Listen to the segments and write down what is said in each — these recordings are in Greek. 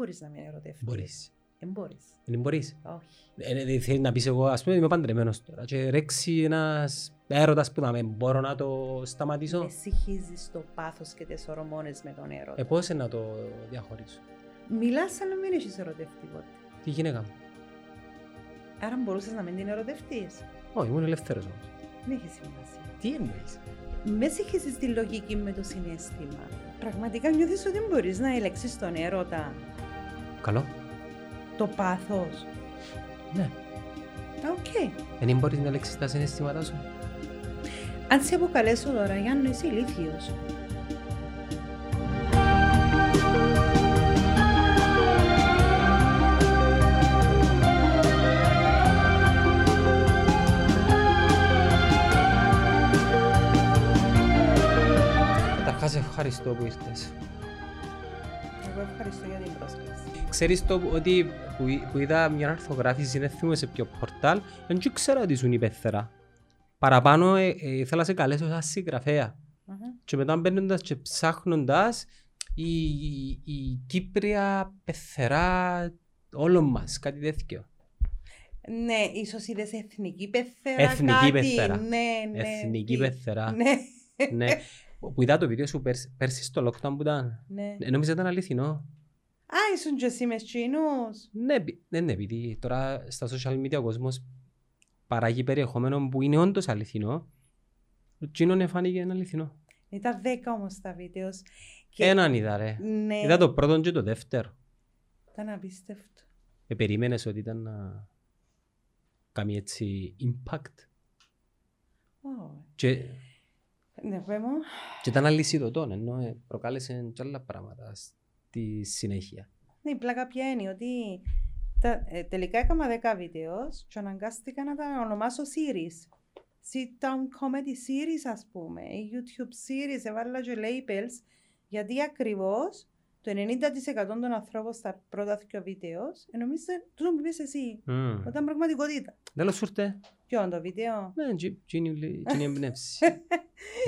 μπορείς να μην ερωτευτείς. Μπορείς. Δεν μπορείς. Δεν μπορείς. Όχι. Ε, ε, Θέλει να πεις εγώ, ας πούμε, είμαι παντρεμένος τώρα και ρέξει ένας έρωτας που να με μπορώ να το σταματήσω. Με συγχύζεις το πάθος και τις ορμόνες με τον έρωτα. Ε, πώς να το διαχωρίσω; Μιλάς σαν να μην έχεις ερωτευτεί ποτέ. Τι γυναίκα μου. Άρα μπορούσες να μην την ερωτευτείς. Όχι, ήμουν ελεύθερος όμως. Δεν έχει σημασία. Τι εννοείς; Με συγχύζεις τη λογική με το συνέστημα. Πραγματικά νιώθεις ότι δεν μπορείς να ελέγξεις τον έρωτα. Καλό. Το πάθος. Ναι. Α, Οκ. Δεν μπορείς να ελέγξεις τα συναισθήματά σου. Αν σε αποκαλέσω τώρα, Γιάννη, είσαι ηλίθιος. Καταρχάς ευχαριστώ που ήρθες. Εγώ ευχαριστώ για την πρόσκληση. Ξέρεις το ότι που, εί- που είδα μια αρθογράφηση, δεν θυμούμαι σε ποιο πορτάλ, δεν και ξέρω ότι ήσουν υπεύθερα. Παραπάνω ε, ε, ήθελα να σε καλέσω σαν συγγραφέα. Μμμ. Και μετά μπαίνοντας και ψάχνοντας η, η, η Κύπρια πεθερά όλων μας, κάτι τέτοιο. Ναι, ίσως είδες εθνική πεθερά Εθνική κάτι. πεθερά. Ναι, ναι. Εθνική τι- πεθερά. Ναι. ναι. Που είδα το βίντεο σου πέρσι, πέρσι στο lockdown που ήταν. ναι. Ε, Νόμιζα ήταν αληθινό. Α, ήσουν και εσύ μες τσίνους. Ναι, επει- ναι, ναι, επειδή τώρα στα social media ο κόσμος παράγει περιεχόμενο που είναι όντως αληθινό. Το τσίνο φάνηκε αληθινό. Ήταν δέκα όμως τα βίντεος. Και... Έναν είδα ρε. Ναι, Είδα το πρώτο και το δεύτερο. ήταν απίστευτο. Ε, περίμενες ότι ήταν να κάνει έτσι impact. Ω, Και, Ναι, πέ μου. και ήταν αλυσιδωτό, ενώ ε, προκάλεσε και άλλα πράγματα στη συνέχεια. Ναι, η πλάκα ποια είναι ότι τα, ε, τελικά έκανα 10 βίντεος και αναγκάστηκα να τα ονομάσω series. Sit down comedy series ας πούμε, ή YouTube series, έβαλα και labels, γιατί ακριβώς το 90% των ανθρώπων στα πρώτα δύο βίντεος νομίζουν τούτο που είπες εσύ, Mm. ότι ήταν πραγματικότητα. Τέλος σου ήρθε. Ποιο είναι το βίντεο; Ναι, τσι- τσι είναι η- τσι είναι η εμπνεύση.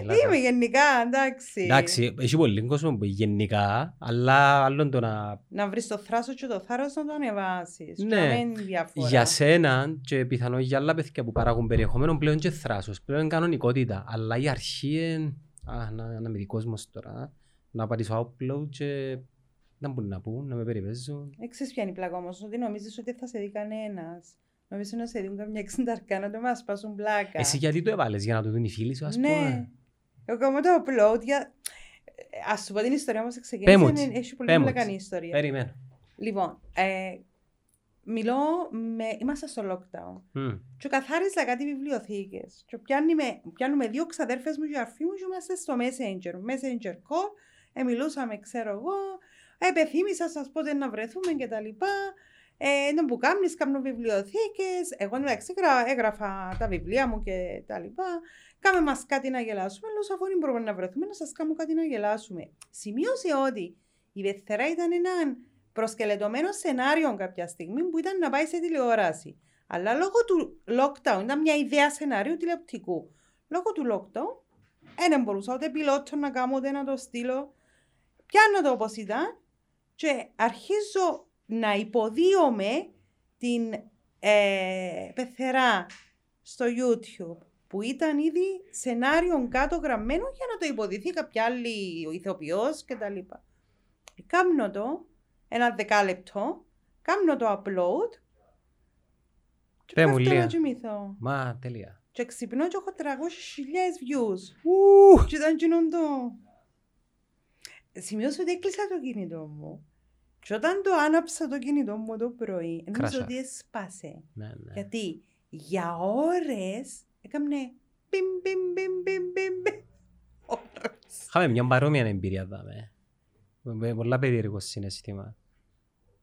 Έλα, Είμαι γενικά, εντάξει. Εντάξει, έχει πολύ κόσμο που γενικά, αλλά άλλον το να... Να βρεις το θράσος και το θάρρος να το ανεβάσεις. Ναι. Και να μην διαφορά. Για σένα και πιθανόν για άλλα παιδιά που παράγουν περιεχόμενο πλέον και θράσος, πλέον είναι κανονικότητα. Αλλά η αρχή είναι... Α, να, να είμαι δικός μας τώρα. Να πατήσω upload και να μπορούν να πούν, να με περιπέζουν. Ε, ξέρεις ποια είναι η πλάκα όμως, ότι νομίζεις ότι θα σε δει κανένας. Νομίζεις να σε δουν καμιά εξενταρκά να το μας σπάσουν πλάκα. Εσύ γιατί το έβαλες, για να το δουν οι φίλοι σου, ας Ναι. πούμε; Εγώ κάνω το upload για... Ε, Ας σου πω την ιστορία όμως Πέ ξεκίνησε. μου είναι- της. Έχει πολύ Πέ μου πλακανή της. ιστορία. Περιμένω. Λοιπόν, ε, μιλώ με... Είμαστε στο lockdown. Μμ. Και καθάριζα κάτι βιβλιοθήκες. Και πιάνουμε, πιάνουμε δύο ξαδέρφες μου και αρφή μου και είμαστε στο Messenger. Messenger call, ε, μιλούσαμε, ξέρω εγώ, ε, επιθύμησα σας πότε να βρεθούμε και τα λοιπά. Ε, να που κάνεις, κάνω βιβλιοθήκες. Εγώ εντάξει, έγρα- έγραφα τα βιβλία μου και τα λοιπά. Κάμε μας κάτι να γελάσουμε, λέω αφού δεν μπορούμε να βρεθούμε, να σας κάνω κάτι να γελάσουμε. Σημείωσε ότι η Πεθερά ήταν ένα προσκελετωμένο σενάριο κάποια στιγμή που ήταν να πάει σε τηλεόραση. Αλλά λόγω του lockdown, ήταν μια ιδέα σενάριου τηλεοπτικού. Λόγω του lockdown, δεν μπορούσα ούτε πιλότο να κάνω, ούτε να το στείλω. Πιάνω το όπως ήταν και αρχίζω να υποδίωμαι την ε, πεθερά στο YouTube που ήταν ήδη σενάριο κάτω γραμμένο για να το υποδηθεί κάποια άλλη ηθοποιός και τα λοιπά. Κάμνω το, ένα δεκάλεπτο, κάμνω το upload και Πέ μου, πέφτω να Λία. κοιμηθώ. Μα, τέλεια. Και ξυπνώ και έχω 300.000 views. Ου! Και ήταν κοινό το... Σημειώσω ότι έκλεισα το κινητό μου. Και όταν το άναψα το κινητό μου το πρωί, νομίζω Κράσα. ότι έσπασε. Ναι, ναι. Γιατί για ώρες έκαμνε πιμ πιμ πιμ πιμ πιμ πιμ. Ώρες. Είχαμε μια παρόμοια εμπειρία δάμε. Με πολλά περίεργο συναισθήμα.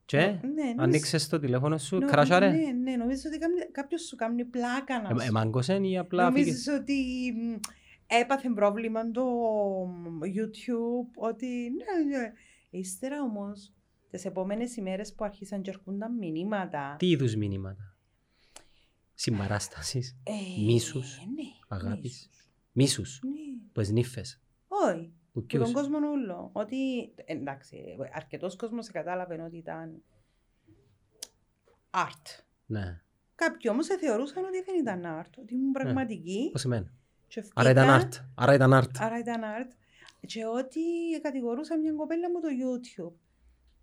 Και, Ναι, νομίζω- ανοίξες το τηλέφωνο σου, νο- κράσαρε; Ναι, ναι, νομίζω ότι κάμνε- κάποιος σου κάνει πλάκα να Ε, σου Εμάγκωσεν ή απλά φύγες. Νομίζεις ότι μ, έπαθε πρόβλημα το μ, YouTube, ότι ναι, ναι. Ύστερα όμως, τις επόμενες ημέρες που άρχισαν και έρχονταν μηνύματα. Τι είδους μηνύματα; Συμπαράστασης, ε, μίσους, ναι, αγάπης. μίσους, μίσους, Ναι. που νύφες. Όχι. Που Που ποιους. τον κόσμο ούλο. Ότι, εντάξει, αρκετός κόσμος κατάλαβε ότι ήταν art. Ναι. Κάποιοι όμως θεωρούσαν ότι δεν ήταν art, ότι ήμουν πραγματική. Πώς σημαίνει; Και Άρα ήταν βγήκα- art. Άρα ήταν art. Άρα ήταν art. Και ότι κατηγορούσα μια κοπέλα μου το YouTube.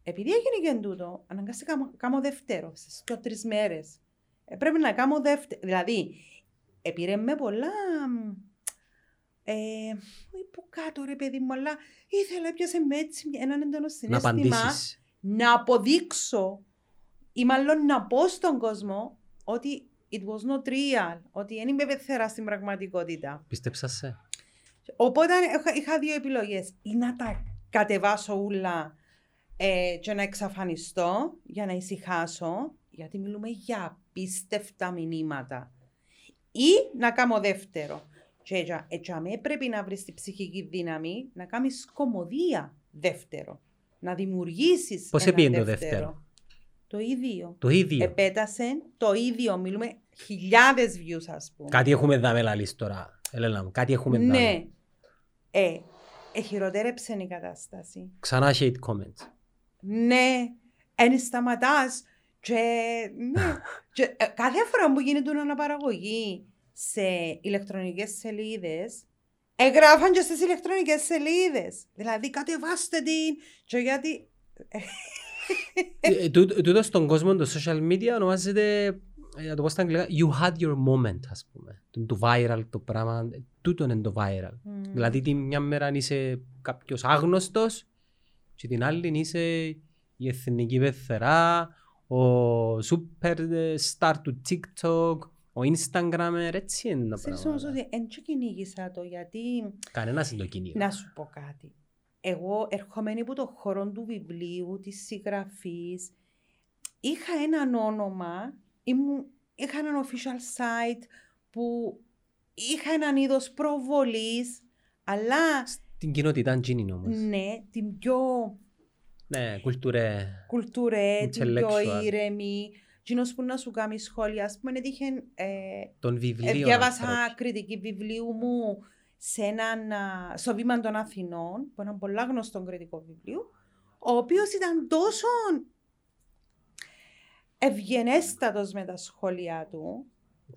Επειδή έγινε και τούτο, αναγκάστηκα να κάνω δεύτερο στις πιο τρεις μέρες. Ε, πρέπει να κάνω δεύτερο. Δηλαδή, επήρε με πολλά... μ, Ε, όχι που κάτω ρε παιδί μου, αλλά ήθελα έπιασε με έτσι έναν έντονο Να συνέστημα απαντήσεις. να αποδείξω ή μάλλον να πω στον κόσμο ότι it was not real, ότι δεν είμαι πεθερά στην πραγματικότητα. Πίστεψα σε. Οπότε είχα, είχα δύο επιλογές. Ή να τα κατεβάσω ούλα ε, και να εξαφανιστώ για να ησυχάσω, γιατί μιλούμε για απίστευτα μηνύματα. Ή να κάνω δεύτερο. Και έτσι, έτσι αμέ πρέπει να βρεις τη ψυχική δύναμη να κάνεις κομμωδία δεύτερο. Να δημιουργήσεις Πώς ένα επήγαινε το δεύτερο; Το ίδιο. Το ίδιο. Επέτασε το ίδιο. Μιλούμε χιλιάδες views ας πούμε. Κάτι έχουμε δάμε λαλείς τώρα. Έλενα μου, κάτι έχουμε δάμε. Ναι. Ε, εχειροτέρεψε η κατάσταση. Ξανά hate comments. Ναι, εν σταματάς. Και, ναι. και, ε, κάθε φορά που γίνεται αναπαραγωγή σε ηλεκτρονικές σελίδες, εγγράφαν και στις ηλεκτρονικές σελίδες. Δηλαδή κατεβάστε την και γιατί... Ε, ε, τούτο τούτος στον κόσμο το social media ονομάζεται, ε, να το πω στα αγγλικά, you had your moment, ας πούμε. Το, το viral το πράγμα, ε, τούτο είναι το viral. Μμ. Δηλαδή τη μια μέρα είσαι κάποιος άγνωστος και την άλλη είσαι η εθνική πεθερά, ο super star του TikTok, ο Instagrammer, έτσι είναι τα Ξέρεις όμως πράγματα. ότι εν και κυνήγησα το γιατί Κανένας δεν το κυνήγα. Να σου πω κάτι. Εγώ ερχομένη από το χώρο του βιβλίου, της συγγραφής, είχα έναν όνομα, ήμουν, είχα έναν official site που είχα έναν είδος προβολής, αλλά Την κοινότητα γίνει όμως. ναι, την πιο Ναι, κουλτουρέ. κουλτουρέ, την πιο Intellectual. ήρεμη, κοινός που να σου κάνει σχόλια. Ας πούμε, έτυχε, ε, Των ε, βιβλίων. διάβασα ανθρώπου. κριτική βιβλίου μου σε έναν, α, στο βήμα των Αθηνών, που είναι ένα πολλά γνωστό κριτικό βιβλίο, ο οποίος ήταν τόσο ευγενέστατος με τα σχόλιά του,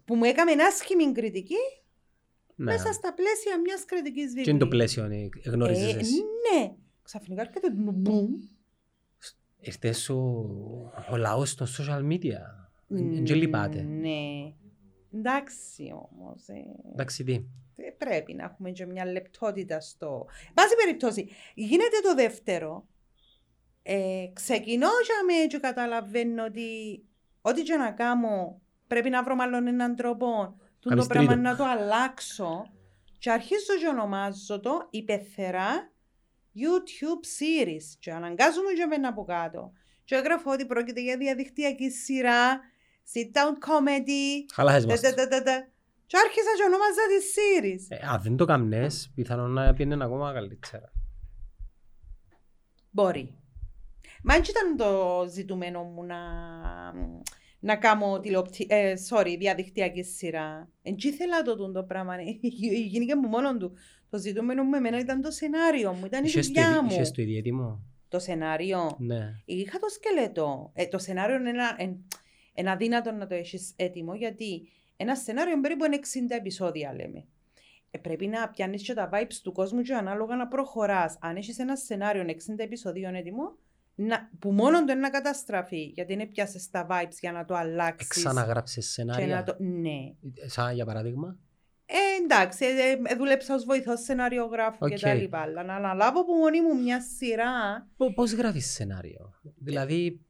που μου έκαμε άσχημη κριτική Ναι. μέσα στα πλαίσια μιας κριτικής βιβλίου. Τι είναι το πλαίσιο, ε, γνωρίζεις Ε, εσύ; ναι. Ξαφνικά έρχεται το μπουμ. Ήρθε σου ο λαός των social media. Δεν και λυπάται. Ναι. Εντάξει όμως. Ε. Εντάξει τι. Ε, πρέπει να έχουμε και μια λεπτότητα στο... Πάση περιπτώσει, γίνεται το δεύτερο. Ε, ξεκινώ για με και καταλαβαίνω ότι ό,τι και να κάνω πρέπει να βρω μάλλον έναν τρόπο του το Κάνεις πράγμα τρίτο. να το αλλάξω και αρχίζω και ονομάζω το η πεθερά YouTube series και αναγκάζομαι και μένα από κάτω και έγραφω ότι πρόκειται για διαδικτυακή σειρά sit down comedy Χαλάχες Τε, μας. τε, τε, τε, τε. Και άρχισα και ονόμαζα τη series. Ε, Αν δεν το καμνές, πιθανόν να πήγαινε ακόμα καλύτερα. Μπορεί. Μα έτσι ήταν το ζητούμενο μου να, να κάνω τηλεοπτή, ε, sorry, διαδικτυακή σειρά. Εν τσι ήθελα το τούν το πράγμα. ε, Γίνηκε μου μόνο του. Το ζητούμενο μου εμένα ήταν το σενάριο μου, ήταν η Είχες το δουλειά ιδι- μου. Είχες το ιδιαίτημο. Το σενάριο. Ναι. Είχα το σκελετό. Ε, το σενάριο είναι ένα, εν, ένα αδύνατο να το έχεις έτοιμο γιατί ένα σενάριο περίπου είναι 60 επεισόδια λέμε. Ε, πρέπει να πιάνεις και τα vibes του κόσμου και ανάλογα να προχωράς. Αν έχεις ένα σενάριο 60 επεισοδίων έτοιμο, να, που μόνο το είναι να καταστραφεί, γιατί είναι πιάσεις τα vibes για να το αλλάξεις. Ξαναγράψεις και να σενάρια. το... Ναι. Ε, Σαν για παράδειγμα; Ε, εντάξει, ε, ε, δούλεψα ως βοηθός σενάριογράφου Οκ. και τα λοιπά, αλλά να αναλάβω από μόνη μου μια σειρά Πο- Πώς γράφεις σενάριο; Δηλαδή,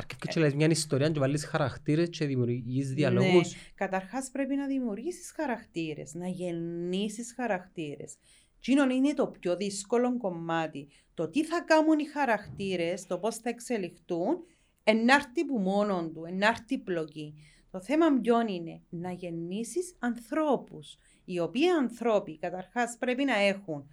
ε, αρκεύκεις και λες μια ιστορία και βάλλεις χαρακτήρες και δημιουργείς διαλόγους. Καταρχάς πρέπει να δημιουργήσεις χαρακτήρες, να γεννήσεις χαρακτήρες. Τζείνο είναι το πιο δύσκολο κομμάτι. Το τι θα κάνουν οι χαρακτήρες, το πώς θα εξελιχθούν, ενάρτη που μόνον του, ενάρτη πλοκή. Το θέμα ποιον είναι να γεννήσεις ανθρώπους, οι οποίοι ανθρώποι καταρχάς πρέπει να έχουν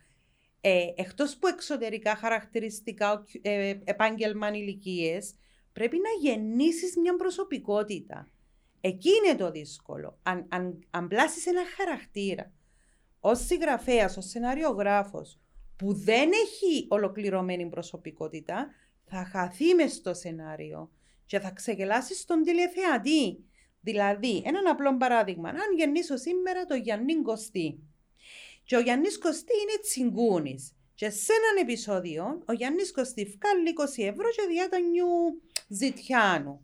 ε, εκτός που εξωτερικά χαρακτηριστικά, ο- ε, επάγγελμα ηλικίες, πρέπει να γεννήσεις μια προσωπικότητα. Εκεί είναι το δύσκολο. Αν, αν, αν πλάσεις ένα χαρακτήρα ως συγγραφέας, ως σενάριογράφο, που δεν έχει ολοκληρωμένη προσωπικότητα, θα χαθεί μες στο σενάριο και θα ξεγελάσεις στον τηλεθεατή. Δηλαδή, έναν απλό παράδειγμα. Αν γεννήσω σήμερα το Γιάννη Κωστή. Και ο Γιάννης Κωστή είναι τσιγκούνης. Και σε έναν επεισόδιο, ο Γιάννης Κωστή βγάλει 20 ευρώ και διάτανιου ζητιάνου.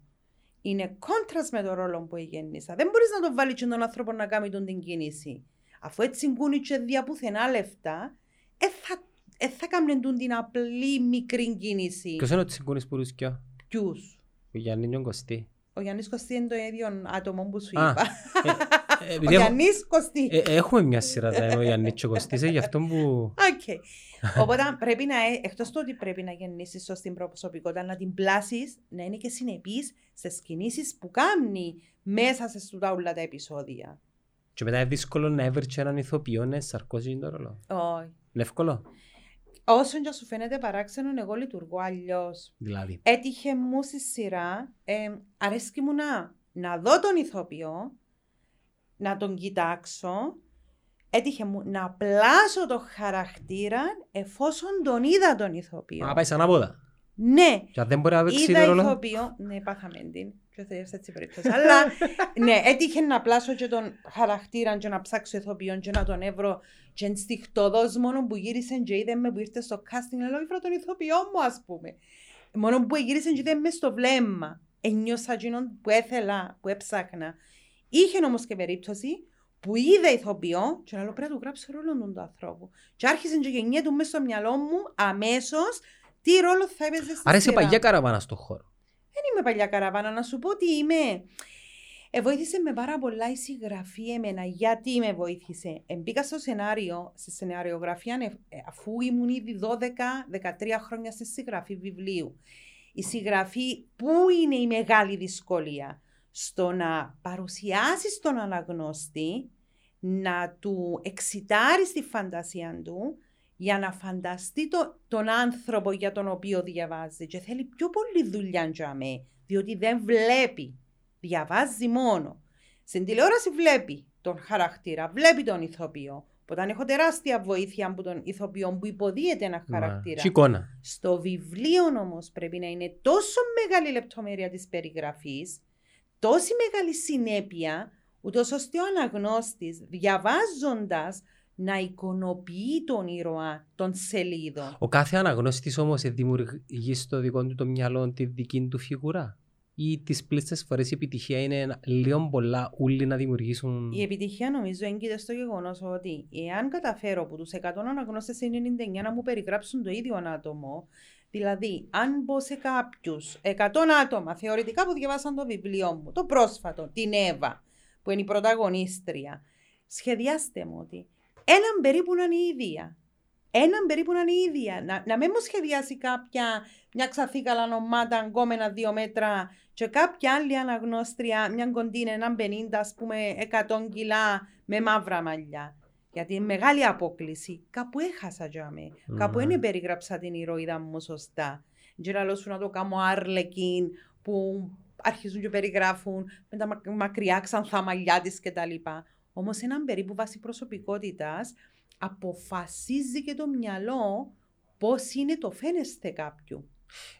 Είναι κόντρα με τον ρόλο που γέννησα. Δεν μπορείς να τον βάλεις τον άνθρωπο να κάνει τον την κίνηση. Αφού έτσι γκούνι και δια πουθενά λεφτά, ε, θα, ε, θα κάνουν την απλή μικρή κίνηση. Ποιος είναι ο τσιγκούνης που ρουσκιά. Ποιους; Ο Γιάννη Κωστή. Ο Γιάννης Κωστή είναι το ίδιο άτομο που σου Α, είπα. Ε, ο επειδή έχω- Γιάννης Κωστή. ε, Έχουμε μια σειρά τα ο Γιάννης και ο Κωστής, ε, γι' αυτό που... Οκ. Οπότε πρέπει να, ε- εκτός του ότι πρέπει να γεννήσεις σωστή προσωπικότητα, να την πλάσεις, να είναι και συνεπής στις κινήσεις που κάνει μέσα σε τούτα όλα τα επεισόδια. Και μετά είναι δύσκολο να έβρει και έναν ηθοποιό να σαρκώσει το ρόλο. Όχι. Είναι εύκολο. Όσο και σου φαίνεται παράξενο, εγώ λειτουργώ αλλιώς. Δηλαδή. Έτυχε μου στη σειρά, ε, αρέσκει μου να, να δω τον ηθοποιό, να τον κοιτάξω, έτυχε μου να πλάσω το χαρακτήρα εφόσον τον είδα τον ηθοποιό. Α, πάει σαν ανάποδα. Ναι, Και αν δεν μπορεί να παίξει είδα το ρόλο... ηθοποιό, ναι, πάθαμε την, και θα έτσι περίπτωση, αλλά ναι, έτυχε να πλάσω και τον χαρακτήρα και να ψάξω ηθοποιόν και να τον έβρω και ενστιχτοδός μόνο που γύρισε και είδε με που ήρθε στο casting, λέω ήβρα τον ηθοποιό μου ας πούμε. Μόνο που γύρισε και είδε μες στο βλέμμα. Ένιωσα εκείνον που έθελα, που έψαχνα. Είχε όμως και περίπτωση που είδα ηθοποιό και λέω πρέπει να του γράψω ρόλο του ανθρώπου. Και άρχισε και γεννιέται μέσα στο μυαλό μου αμέσως τι ρόλο θα έπαιζε στη Άρα είσαι σειρά. παγιά καραβάνα στον χώρο. Δεν είμαι παλιά καραβάνα, να σου πω ότι είμαι. Ε, βοήθησε με πάρα πολλά η συγγραφή εμένα. Γιατί με βοήθησε; Ε, μπήκα στο σενάριο, στη σενάριογραφία, ε, ε, αφού ήμουν ήδη 12-13 χρόνια στη συγγραφή βιβλίου. Η συγγραφή, πού είναι η μεγάλη δυσκολία; Στο να παρουσιάσεις τον αναγνώστη, να του εξητάρεις τη φαντασία του, για να φανταστεί το, τον άνθρωπο για τον οποίο διαβάζει και θέλει πιο πολύ δουλειά για με, διότι δεν βλέπει, διαβάζει μόνο. Στην τηλεόραση βλέπει τον χαρακτήρα, βλέπει τον ηθοποιό. Οπότε έχω τεράστια βοήθεια από τον ηθοποιό που υποδίεται ένα χαρακτήρα. Και εικόνα. Στο βιβλίο όμως πρέπει να είναι τόσο μεγάλη λεπτομέρεια της περιγραφής, τόση μεγάλη συνέπεια, ούτως ώστε ο αναγνώστης διαβάζοντας να εικονοποιεί τον ήρωα των σελίδων. Ο κάθε αναγνώστης όμως δημιουργεί στο δικό του το μυαλό τη δική του φιγουρά; Ή τις πλήστες φορές η επιτυχία είναι λίγο πολλά ούλοι να δημιουργήσουν... Η επιτυχία νομίζω έγκυται στο γεγονός ότι εάν καταφέρω που τους 100 αναγνώστες είναι 99 να μου περιγράψουν το ίδιο άτομο, δηλαδή αν μπω σε κάποιους 100 άτομα θεωρητικά που διαβάσαν το βιβλίο μου, το πρόσφατο, την Εύα, που είναι η πρωταγωνίστρια, σχεδιάστε μου ότι έναν περίπου να είναι η ίδια. Έναν περίπου να είναι η ίδια. Να, να μην μου σχεδιάσει κάποια μια ξαθήκαλα ομάδα αγκόμενα δύο μέτρα και κάποια άλλη αναγνώστρια, μια κοντίνε, έναν 50, ας πούμε, 100 κιλά με μαύρα μαλλιά. Γιατί είναι μεγάλη απόκληση. Κάπου έχασα για με. Ναι. Κάπου δεν περιγράψα την ηρωίδα μου σωστά. Και να λέω σου να το κάνω άρλεκιν που αρχίζουν και περιγράφουν με τα μακ- μακριά ξανθά μαλλιά της κτλ. Όμως έναν περίπου βάση προσωπικότητας αποφασίζει και το μυαλό πώς είναι το φαίνεστε κάποιου.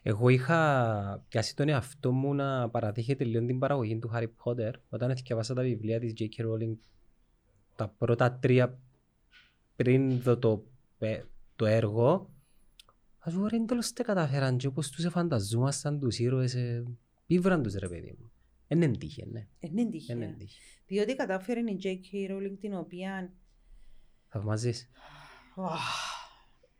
Εγώ είχα πιάσει τον εαυτό μου να παραδέχεται λίγο την παραγωγή του Harry Potter όταν διαβάσα τα βιβλία της J.K. Rowling τα πρώτα τρία πριν δω το, πε- το έργο ας πω ρε είναι τέλος τι καταφέραν και όπως τους εφανταζόμασταν τους ήρωες ε, πίβραν τους ρε παιδί μου. Εν είναι τύχη, ναι. Ε, δεν είναι τυχαία. Εν είναι τύχη. Διότι κατάφερε η J.K. Rowling την οποία. Θαυμάζεις. Αχ,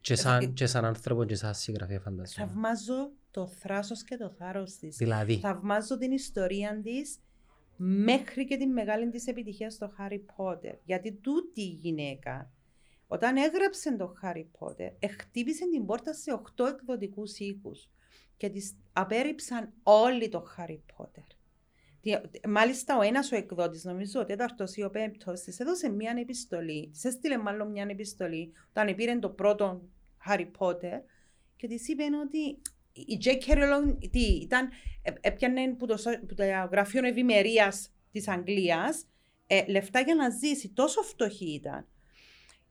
Και σαν, Ε, και σαν άνθρωπο και σαν συγγραφέα φανταζόμαι. Θαυμάζω το θράσος και το θάρρος της. Δηλαδή, Θαυμάζω την ιστορία της μέχρι και την μεγάλη της επιτυχία στο Harry Potter. Γιατί τούτη η γυναίκα, όταν έγραψε το Harry Potter, χτύπησε την πόρτα σε 8 εκδοτικούς οίκους και της απέρριψαν όλοι το Harry Potter. Τι- Μάλιστα, ο ένας ο εκδότης, νομίζω ο τέταρτος ή ο πέμπτος, της έδωσε μια επιστολή. Της έστειλε μάλλον μια επιστολή όταν πήρε το πρώτο Harry Potter και της είπε ότι η J.K. Rowling τι, ήταν, ε, έπιανε που το, σο- που το γραφείο ευημερίας της Αγγλίας ε, λεφτά για να ζήσει. Τόσο φτωχή ήταν.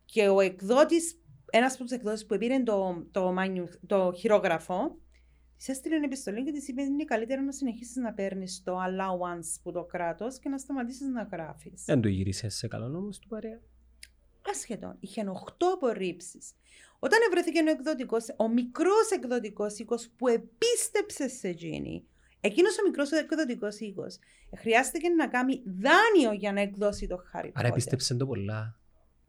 Και ο εκδότης, ένας από τους εκδότες που πήρε το, το, μανιου, το χειρόγραφο, της έστειλε επιστολή και της είπε: Είναι καλύτερο να συνεχίσεις να παίρνεις το allowance που το κράτος και να σταματήσεις να γράφεις. Δεν το γύρισε σε καλό νόμο του παρέα. Άσχετο. Είχε 8 απορρίψεις. Όταν βρέθηκε ο εκδοτικός, ο μικρός εκδοτικός οίκος που επίστεψε σε εκείνη, εκείνος ο μικρός εκδοτικός οίκος, χρειάστηκε να κάνει δάνειο για να εκδώσει το χάρη. Άρα επίστεψε το πολλά.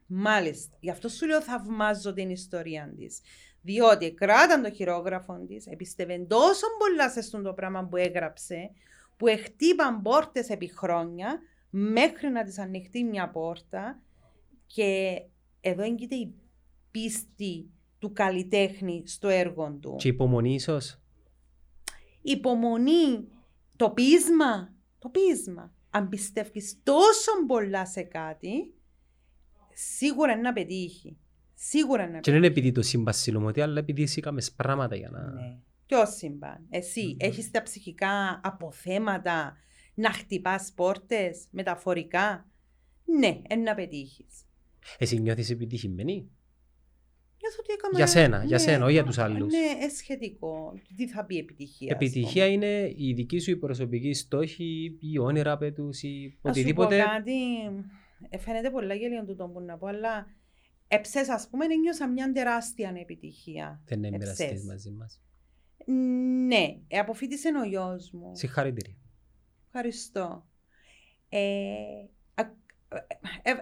Μάλιστα. Γι' αυτό σου λέω θαυμάζω την ιστορία της. Διότι κράταν το χειρόγραφο της, επίστευε τόσο πολλά σε το πράγμα που έγραψε, που εχτύπαν πόρτες επί χρόνια, μέχρι να της ανοιχτεί μια πόρτα. Και εδώ έγκυται η πίστη του καλλιτέχνη στο έργο του. Και υπομονή ίσως; Υπομονή, το πείσμα, το πείσμα. Αν πιστεύεις τόσο πολλά σε κάτι, σίγουρα είναι να πετύχει. Σίγουρα να Και δεν είναι επειδή το σύμπαν συλλομωτή, αλλά επειδή εσύ έκαμες πράγματα για να... Ναι. Ποιο σύμπαν; Εσύ mm-hmm. έχεις τα ψυχικά αποθέματα να χτυπάς πόρτες μεταφορικά; Ναι, είναι να πετύχεις. Εσύ νιώθεις επιτυχημένη; Νιώθω ότι έκανα... Για σένα, ναι, για σένα, όχι για τους άλλους. Ναι, σχετικό. Τι θα πει επιτυχία. Επιτυχία είναι η δική σου η προσωπική στόχη, η όνειρα πέτους, ή οτιδήποτε. Να σου πω κάτι, ε, φαίνεται πολλά γελίο του που να πω, αλλά Εψές, ας πούμε, ένιωσα μια τεράστια επιτυχία. Δεν είναι μοιραστής μαζί μας. Ναι, ε, αποφύτησε ο γιος μου. Συγχαρητήρια. Ευχαριστώ. Ε, ε,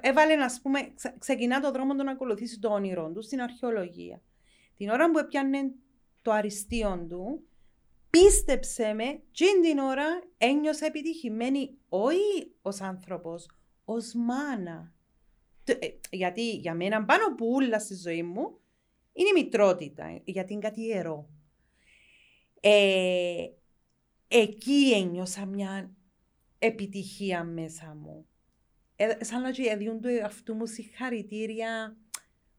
έβαλε, να πούμε, ξεκινά το δρόμο του να ακολουθήσει το όνειρο του στην αρχαιολογία. Την ώρα που έπιανε το αριστείο του, πίστεψε με, και την ώρα ένιωσα επιτυχημένη όχι ως άνθρωπος, ως μάνα. Ε, γιατί για μένα πάνω από όλα στη ζωή μου είναι η μητρότητα, γιατί είναι κάτι ιερό. Ε, εκεί ένιωσα μια επιτυχία μέσα μου. Ε, σαν να έδιουν του αυτού μου συγχαρητήρια.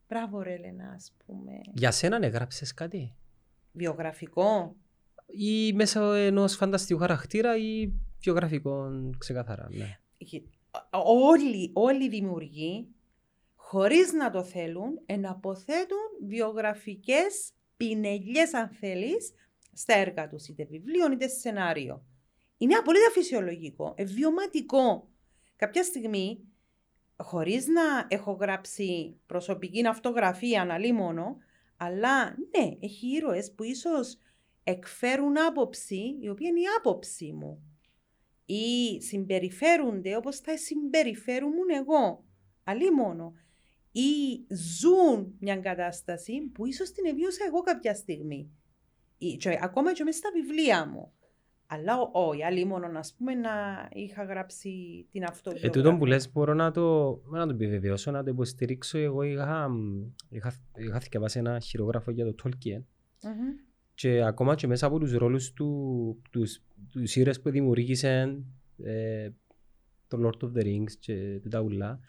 Μπράβο ρε Λένα, ας πούμε. Για σένα έγραψες κάτι; Βιογραφικό. Ή μέσα ενός φανταστικού χαρακτήρα ή βιογραφικό ξεκαθαρά. Ναι όλοι, όλοι οι δημιουργοί, χωρίς να το θέλουν, εναποθέτουν βιογραφικές πινελιές, αν θέλεις, στα έργα τους, είτε βιβλίο είτε σενάριο. Είναι απολύτω φυσιολογικό, βιωματικό. Κάποια στιγμή, χωρίς να έχω γράψει προσωπική αυτογραφία αναλύμωνο, αλλά ναι, έχει ήρωες που ίσως εκφέρουν άποψη, η οποία είναι η άποψη μου ή συμπεριφέρονται όπως θα συμπεριφέρουν εγώ. Αλλή μόνο. Ή ζουν μια κατάσταση που ίσως την εβίωσα εγώ κάποια στιγμή. Ή, και, ακόμα και μέσα στα βιβλία μου. Αλλά όχι, άλλη μόνο να πούμε να είχα γράψει την αυτοβιογραφία. Ε, τούτο που λες μπορώ να το, να το επιβεβαιώσω, να το υποστηρίξω. Εγώ είχα, είχα, είχα θυκευάσει ένα χειρόγραφο για το Tolkien. Mm-hmm. Και ακόμα και μέσα από τους ρόλους του, τους, τους ήρωες που δημιουργήσαν ε, το Lord of the Rings και τα ούλα,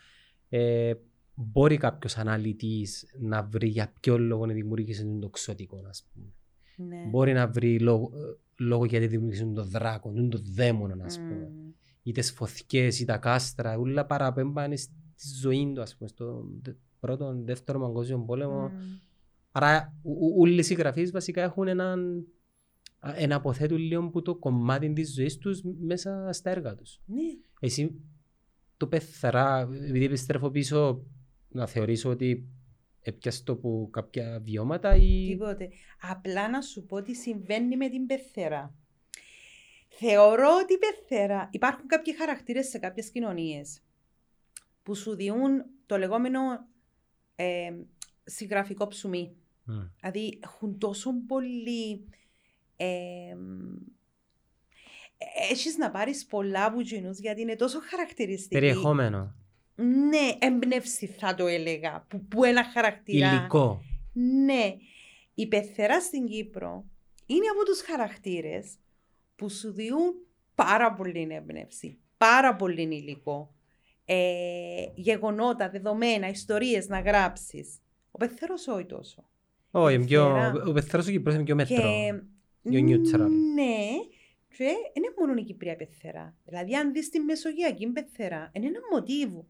ε, μπορεί κάποιος αναλυτής να βρει για ποιο λόγο δημιουργήσε το ξωτικό, ας πούμε. Ναι. Μπορεί να βρει λόγο, λόγο γιατί δημιουργήσε τον δράκο, τον δαίμονα, ας πούμε. Mm. Ή τι φωτιές, ή τα κάστρα, όλα παραπέμπανε στη ζωή του, ας πούμε, στον πρώτο, δεύτερο παγκόσμιο πόλεμο. Mm. Άρα, όλοι οι συγγραφείς βασικά έχουν έναν ένα αποθέτουν λίγο που το κομμάτι της ζωής τους μέσα στα έργα τους. Ναι. Εσύ το πεθαρά, επειδή επιστρέφω πίσω, να θεωρήσω ότι έπιασε το από κάποια βιώματα ή... Τίποτε. Απλά να σου πω τι συμβαίνει με την πεθερά. Θεωρώ ότι η πεθερά... Υπάρχουν κάποιοι χαρακτήρες σε κάποιες κοινωνίες που σου διούν το λεγόμενο ε, συγγραφικό ψουμί. Mm. Δηλαδή έχουν τόσο πολύ ε, έχεις να πάρεις πολλά βουτζινούς γιατί είναι τόσο χαρακτηριστική. Περιεχόμενο. Ναι, έμπνευση θα το έλεγα. Που, που ένα χαρακτήρα. Υλικό. Ναι. Η πεθερά στην Κύπρο είναι από τους χαρακτήρες που σου διούν πάρα πολύ έμπνευση. Πάρα πολύ υλικό. Ε, γεγονότα, δεδομένα, ιστορίες να γράψεις. Ο πεθερός όχι τόσο. Όχι, ο πεθερός ο Κύπρος είναι πιο μέτρο. Ναι, και είναι μόνο η Κυπρία πεθερά. Δηλαδή, αν δεις τη Μεσογειακή πεθερά, είναι ένα μοτίβο.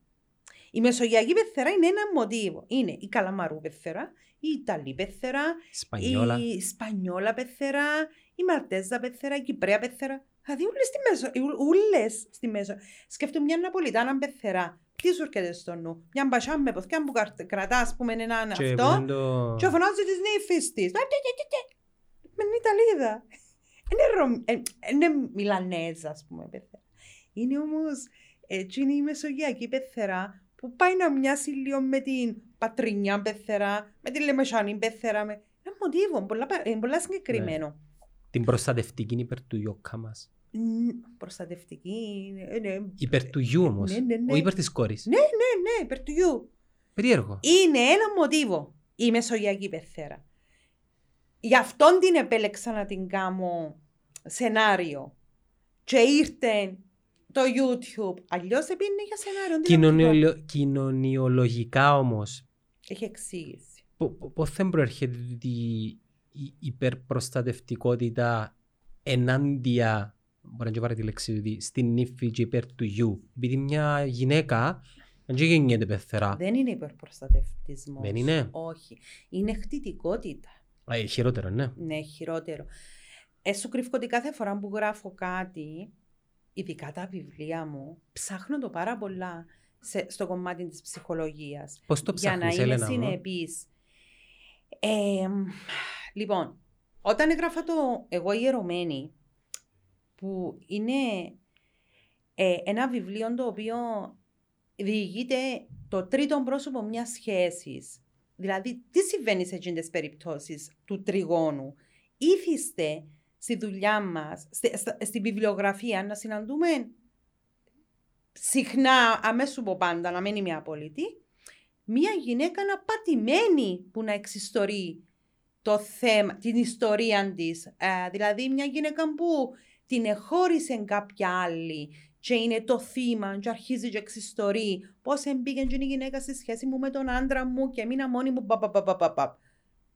Η μεσογειακή πεθερά είναι ένα μοτίβο. Είναι η καλαμαρού πεθερά, η Ιταλή πεθερά, Σπανιόλα. η Σπανιόλα πεθερά, η Μαλτέζα πεθερά, η Κυπρέα πεθερά. Δηλαδή όλες στη Μέσο, ου- ούλες στη Μέσο. Σκέφτομαι μια Ναπολιτάνα πεθερά. Τι σου έρχεται στο νου; Μια μπασιά με ποθιά που καρ- κρατάς, ας πούμε, έναν Και αυτό. που είναι το... Και φωνάζεις τις νύφης της. Α, τε, τε, τε, τε. Με είναι Ιταλίδα. Είναι, Ρωμ... ε, είναι Μιλανέζα, ας πούμε, πεθερά. Είναι όμως, έτσι είναι η Μεσογειακή πεθερά που πάει να μοιάσει λίγο με την Πατρινιά πεθερά, με την Λεμεσάνη πεθερά. Με... Ένα μοτίβο, πολλά, πα- ε, πολλά συγκεκριμένο. Την προστατευτική υπέρ του γιώκα μας. Μ, Προστατευτική, ε, ναι, Υπέρ του γιου όμως. Ναι, ναι, ναι. Όχι υπέρ της κόρης. ναι, ναι, ναι, υπέρ του γιου. Περίεργο. Είναι ένα μοτίβο η Μεσογειακή πεθέρα. Γι' αυτόν την επέλεξα να την κάνω σενάριο. Και ήρθε το YouTube. Αλλιώς επίνε για σενάριο. τι να σου πω. Κοινωνιολο- Κοινωνιολογικά όμως, Έχει εξήγηση. πώς δεν προέρχεται ότι η υπερπροστατευτικότητα ενάντια, μπορεί να και πάρει τη λέξη του, στην νύφη και υπέρ του γιου. Επειδή μια γυναίκα δεν και γεννιέται πεθερά. Δεν είναι υπερπροστατευτισμός. Δεν είναι; Όχι. Είναι χτιτικότητα. Α, ε, χειρότερο, ναι. Ναι, χειρότερο. Ε, σου κρύβω ότι κάθε φορά που γράφω κάτι, ειδικά τα βιβλία μου, ψάχνω το πάρα πολλά σε, στο κομμάτι της ψυχολογίας. Πώς το για να ψάχνεις, είμαι Έλενα μου; συνεπής. Ε, λοιπόν, όταν έγραφα το «Εγώ ιερωμένη», που είναι ε, ένα βιβλίο το οποίο διηγείται το τρίτο πρόσωπο μιας σχέσης. Δηλαδή, τι συμβαίνει σε εκείνες τις περιπτώσεις του τριγώνου. Ήθιστε στη δουλειά μας, στη, στα- στη βιβλιογραφία, να συναντούμε συχνά, αμέσως πω πάντα, να μένει μια απόλυτη, μια γυναίκα πατημένη που να εξιστορεί το θέμα, την ιστορία της. Ε, δηλαδή μια γυναίκα που την εχώρισε κάποια άλλη και είναι το θύμα και αρχίζει και εξιστορεί πώς εμπήκε και η γυναίκα στη σχέση μου με τον άντρα μου και μείνα μόνη μου πα, πα, πα, πα, πα, πα.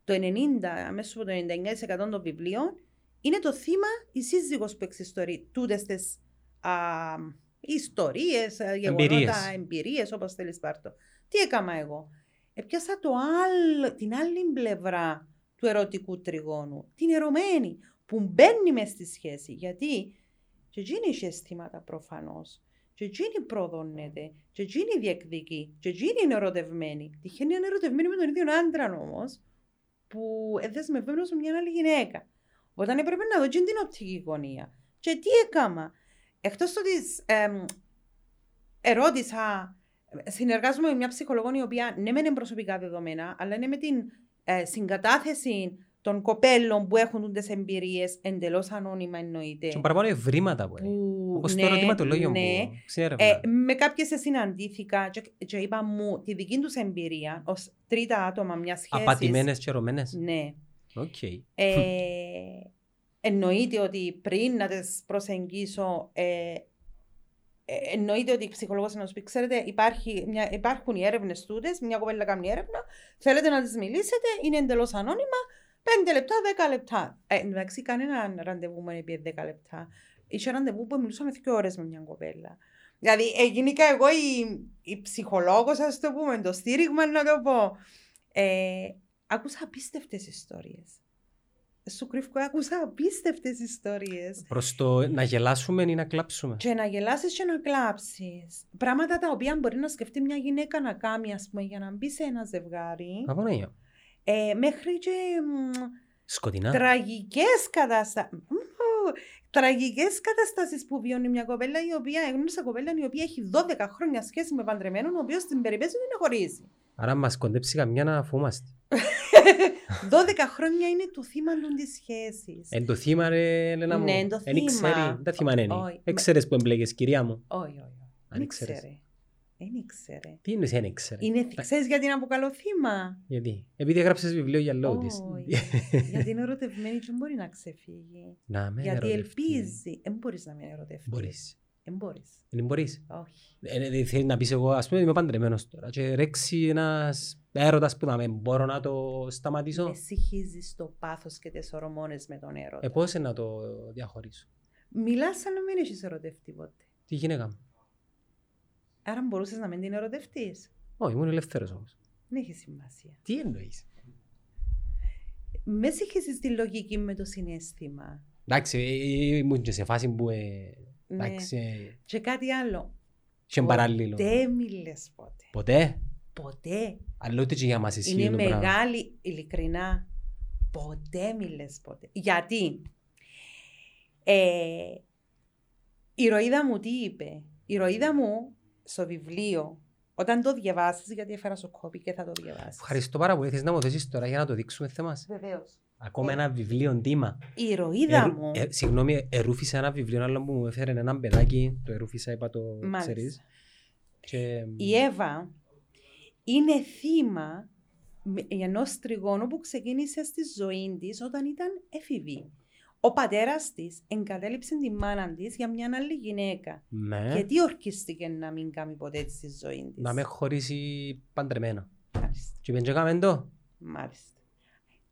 Το 90, αμέσως από το 99% των βιβλίων είναι το θύμα η σύζυγος που εξιστορεί τούτες τις α, ιστορίες, α, γεγονότα, Εμπειρίες. εμπειρίες, όπως θέλεις πάρ' το. Τι έκανα εγώ; Επιάσα το άλλ, την άλλη πλευρά του ερωτικού τριγώνου, την ερωμένη, που μπαίνει μες στη σχέση. Γιατί και εκείνη έχει αισθήματα προφανώς. Και εκείνη προδώνεται. Και εκείνη διεκδικεί. Και εκείνη είναι ερωτευμένη. Τυχαίνει να είναι ερωτευμένη με τον ίδιο άντρα όμως, που δεσμευμένο με μια άλλη γυναίκα. Όταν έπρεπε να δω εκείνη την οπτική γωνία. Και τι έκανα. Εκτός ότι εμ, ερώτησα, συνεργάζομαι με μια ψυχολόγο η οποία ναι μεν είναι προσωπικά δεδομένα, αλλά είναι με την ε, συγκατάθεση των κοπέλων που έχουν τις εμπειρίες εντελώς ανώνυμα εννοείται. Και παραπάνω ευρήματα που έχει. Που, Όπως ναι, το ερωτηματολόγιο ναι. που συνέρευνα. Ε, με κάποιες συναντήθηκα και, και είπαν μου τη δική τους εμπειρία ως τρίτα άτομα μιας σχέσης. Απατημένες και ερωμένες. Ναι. Οκ. Ε, εννοείται ότι πριν να τις προσεγγίσω, ε, ε, εννοείται ότι η ψυχολόγος να σου πει, ξέρετε, υπάρχει μια, υπάρχουν οι έρευνες τούτες, μια κοπέλα κάνει έρευνα, θέλετε να τις μιλήσετε, είναι εντελώς ανώνυμα, 5 λεπτά, 10 λεπτά. Ε, εντάξει, κανένα ραντεβού μου επί 10 λεπτά. Είχε ραντεβού που μιλούσαμε δύο ώρες με μια κοπέλα. Δηλαδή, ε, γενικά εγώ η, η ψυχολόγος, ας το πούμε, το στήριγμα να το πω. Ε, άκουσα απίστευτες ιστορίες. Σου κρύβω, άκουσα απίστευτες ιστορίες. Προς το να γελάσουμε ή να κλάψουμε. Και να γελάσεις και να κλάψεις. Πράγματα τα οποία μπορεί να σκεφτεί μια γυναίκα να κάνει, ας πούμε, για να μπει σε ένα ζευγάρι. Απαναγία. Ε, μέχρι και μ, Σκοτεινά. τραγικές καταστάσεις. Τραγικές καταστάσεις που βιώνει μια κοπέλα η οποία γνώρισα κοπέλα η οποία έχει 12 χρόνια σχέση με παντρεμένον, ο οποίος στην περιπέτεια του είναι χωρίζει. Άρα μας κοντέψει καμιά να φούμαστε. 12 χρόνια είναι το θύμα των της σχέσης. Εν το θύμα ρε Ελένα μου. Ναι, εν το Εν θύμα. ήξερε. Τα θύμα είναι. Όχι. Έξερες που εμπλέκες κυρία μου. Όχι, όχι. Αν Δεν ήξερες. ήξερε. Δεν ήξερε. Τι εννοείς εν ήξερε. Είναι, ξέρεις γιατί είναι αποκαλώ θύμα; Γιατί; Επειδή έγραψες βιβλίο για λόγο της. Όχι. γιατί είναι ερωτευμένη και δεν μπορεί να ξεφύγει. Να με γιατί ερωτευτεί. ελπίζει. Δεν μπορείς να μην ερωτευτείς. Μπορείς. Δεν μπορείς. Δεν μπορείς. Όχι. Ε, ε, Θέλεις να πεις εγώ, ας πούμε είμαι παντρεμένος τώρα και ρέξει ένας έρωτας που να με μπορώ να το σταματήσω. Εσύ χύζεις το πάθος και τις ορμόνες με τον έρωτα. Ε, πώς να το διαχωρίσω; Μιλάς σαν να μην έχεις ερωτευτεί ποτέ. Τι γυναίκα μου. Άρα μπορούσες να μην την ερωτευτείς. Όχι, ήμουν ελεύθερος όμως. Δεν έχει σημασία. Τι εννοείς; Μες συγχύσεις τη λογική με το συνέστημα. Εντάξει, ε, ήμουν και σε φάση που... ε, Ναι. Εντάξει, ε, Και κάτι άλλο. είχε παράλληλο; Ποτέ μιλες ποτέ. Ποτέ; Ποτέ. Αλλά ούτε και για μας ισχύει Είναι το πράγμα. μεγάλη, ειλικρινά. Ποτέ μιλες ποτέ. Γιατί; Ε, η ροίδα μου τι είπε; Η ροίδα μου στο βιβλίο, όταν το διαβάσεις, γιατί έφερας σου κόπη και θα το διαβάσεις. Ευχαριστώ πάρα πολύ. Θες να μου δώσεις τώρα για να το δείξουμε θέμας; Βεβαίως. Ακόμα ένα βιβλίο ντύμα. Η ροίδα Ερου- μου, ε, συγγνώμη, ερούφισα ένα βιβλίο άλλο που μου έφερε έναν παιδάκι. Το ερούφισα, είπα το Μάλιστα. ξέρεις. Και... η Εύα είναι θύμα ενός τριγώνου που ξεκίνησε στη ζωή της όταν ήταν έφηβη. Ο πατέρας της εγκατέλειψε τη μάνα της για μια άλλη γυναίκα. Ναι. Γιατί ορκίστηκε να μην κάνει ποτέ έτσι στη ζωή της; Να με χωρίσει παντρεμένα. Μάλιστα. Και πέντια κάμε το. Μάλιστα.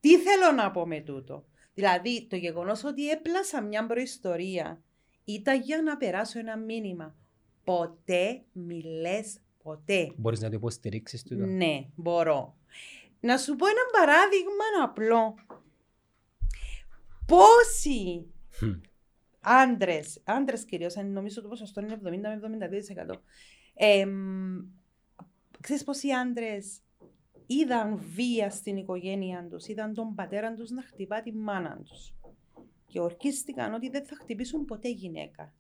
Τι θέλω να πω με τούτο; Δηλαδή, το γεγονός ότι έπλασα μια προϊστορία ήταν για να περάσω ένα μήνυμα. Ποτέ μιλές ποτέ. Μπορείς να το υποστηρίξεις τούτο; Ναι, μπορώ. Να σου πω ένα παράδειγμα απλό. Πόσοι Μμ. άντρες, άντρες κυρίως, νομίζω το ποσοστό είναι 70 με 72%. Εμ, ξέρεις πόσοι άντρες είδαν βία στην οικογένεια τους, είδαν τον πατέρα τους να χτυπά τη μάνα τους. Και ορκίστηκαν ότι δεν θα χτυπήσουν ποτέ γυναίκα.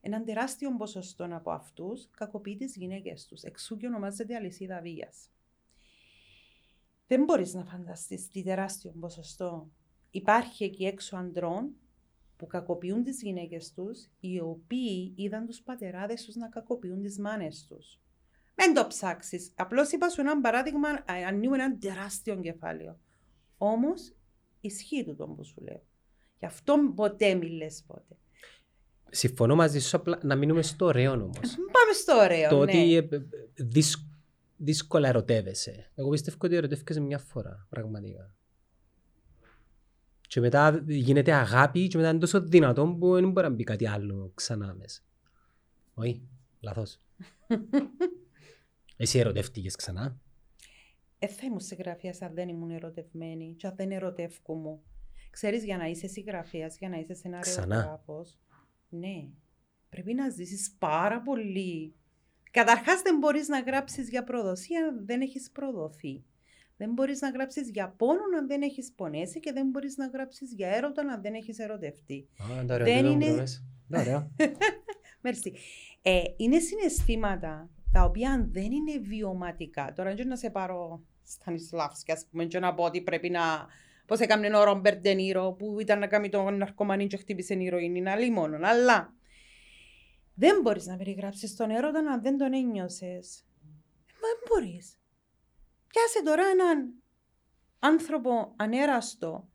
Έναν τεράστιο ποσοστό από αυτούς κακοποιεί τις γυναίκες τους. Εξού και ονομάζεται αλυσίδα βίας. Δεν μπορείς να φανταστείς τι τεράστιο ποσοστό υπάρχει εκεί έξω αντρών που κακοποιούν τις γυναίκες τους, οι οποίοι είδαν τους πατεράδες τους να κακοποιούν τις μάνες τους. Μην το ψάξεις. Απλώς είπα σου ένα παράδειγμα, α, ανοίγω ένα τεράστιο κεφάλαιο. Όμως, ισχύει το που σου λέω. Γι' αυτό ποτέ μιλες ποτέ. Συμφωνώ μαζί σου απλά να μείνουμε στο ωραίο όμως. Πάμε στο ωραίο, το ναι. ότι ε, ε, δύσ- δύσκολα ερωτεύεσαι. Εγώ πιστεύω ότι ερωτεύκεσαι μια φορά, πραγματικά. Και μετά γίνεται αγάπη και μετά είναι τόσο δυνατό που δεν μπορεί να μπει κάτι άλλο ξανά μέσα. Όχι, λάθος. Εσύ ερωτεύτηκες ξανά; Ε, θα ήμουν συγγραφέα αν δεν ήμουν ερωτευμένη και αν δεν ερωτεύκω μου. Ξέρεις, για να είσαι συγγραφέα, για να είσαι σενάριογράφος, ναι, πρέπει να ζήσεις πάρα πολύ. Καταρχάς δεν μπορείς να γράψεις για προδοσία αν δεν έχεις προδοθεί. Δεν μπορείς να γράψεις για πόνο αν δεν έχεις πονέσει και δεν μπορείς να γράψεις για έρωτα αν δεν έχεις ερωτευτεί. Α, τα ωραία, Δεν τούτο είναι- μου το λες. Τα ωραία. Merci. Ε, είναι συναισθήματα τα οποία αν δεν είναι βιωματικά. Τώρα δεν να σε πάρω Στανισλάβσκι, ας πούμε, και να πω ότι πρέπει να... Πώς έκανε ο Ρόμπερ Ντενίρο που ήταν να κάνει τον ναρκωμανί και χτύπησε ηρωίνη, να λίμωνον. Αλλά δεν μπορείς να περιγράψεις τον έρωτα αν δεν τον ένιωσες. Μα δεν μπορείς. Πιάσε τώρα έναν άνθρωπο ανέραστο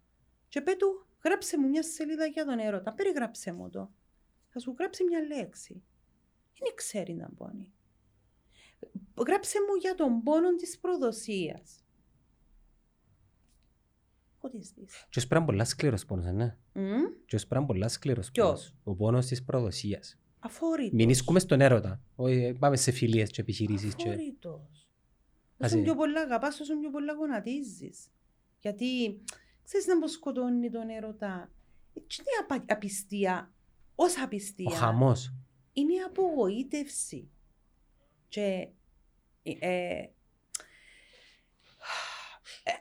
και πέ του, γράψε μου μια σελίδα για τον έρωτα, περιγράψε μου το θα σου γράψει μια λέξη. Δεν ξέρει να πόνει. Γράψε μου για τον πόνο της προδοσίας. What is this? Και ως πράγμα πολλά σκληρός πόνος, ε, ναι. Μμ, Και ως πράγμα πολλά σκληρός Ποιος; πόνος. Ο πόνος της προδοσίας. Αφόρητος. Μην ισκούμε στον έρωτα. Όχι, ε, πάμε σε φιλίες και επιχειρήσεις. Και... Αφόρητος. Ας Όσο είναι. πιο πολλά αγαπάς, όσο πιο πολλά γονατίζεις. Γιατί, ξέρεις να πως σκοτώνει τον έρωτα. Έτσι είναι απα- απιστία. Όσα απιστία. Ο χαμός. είναι η απογοήτευση. Και ε, ε, ε,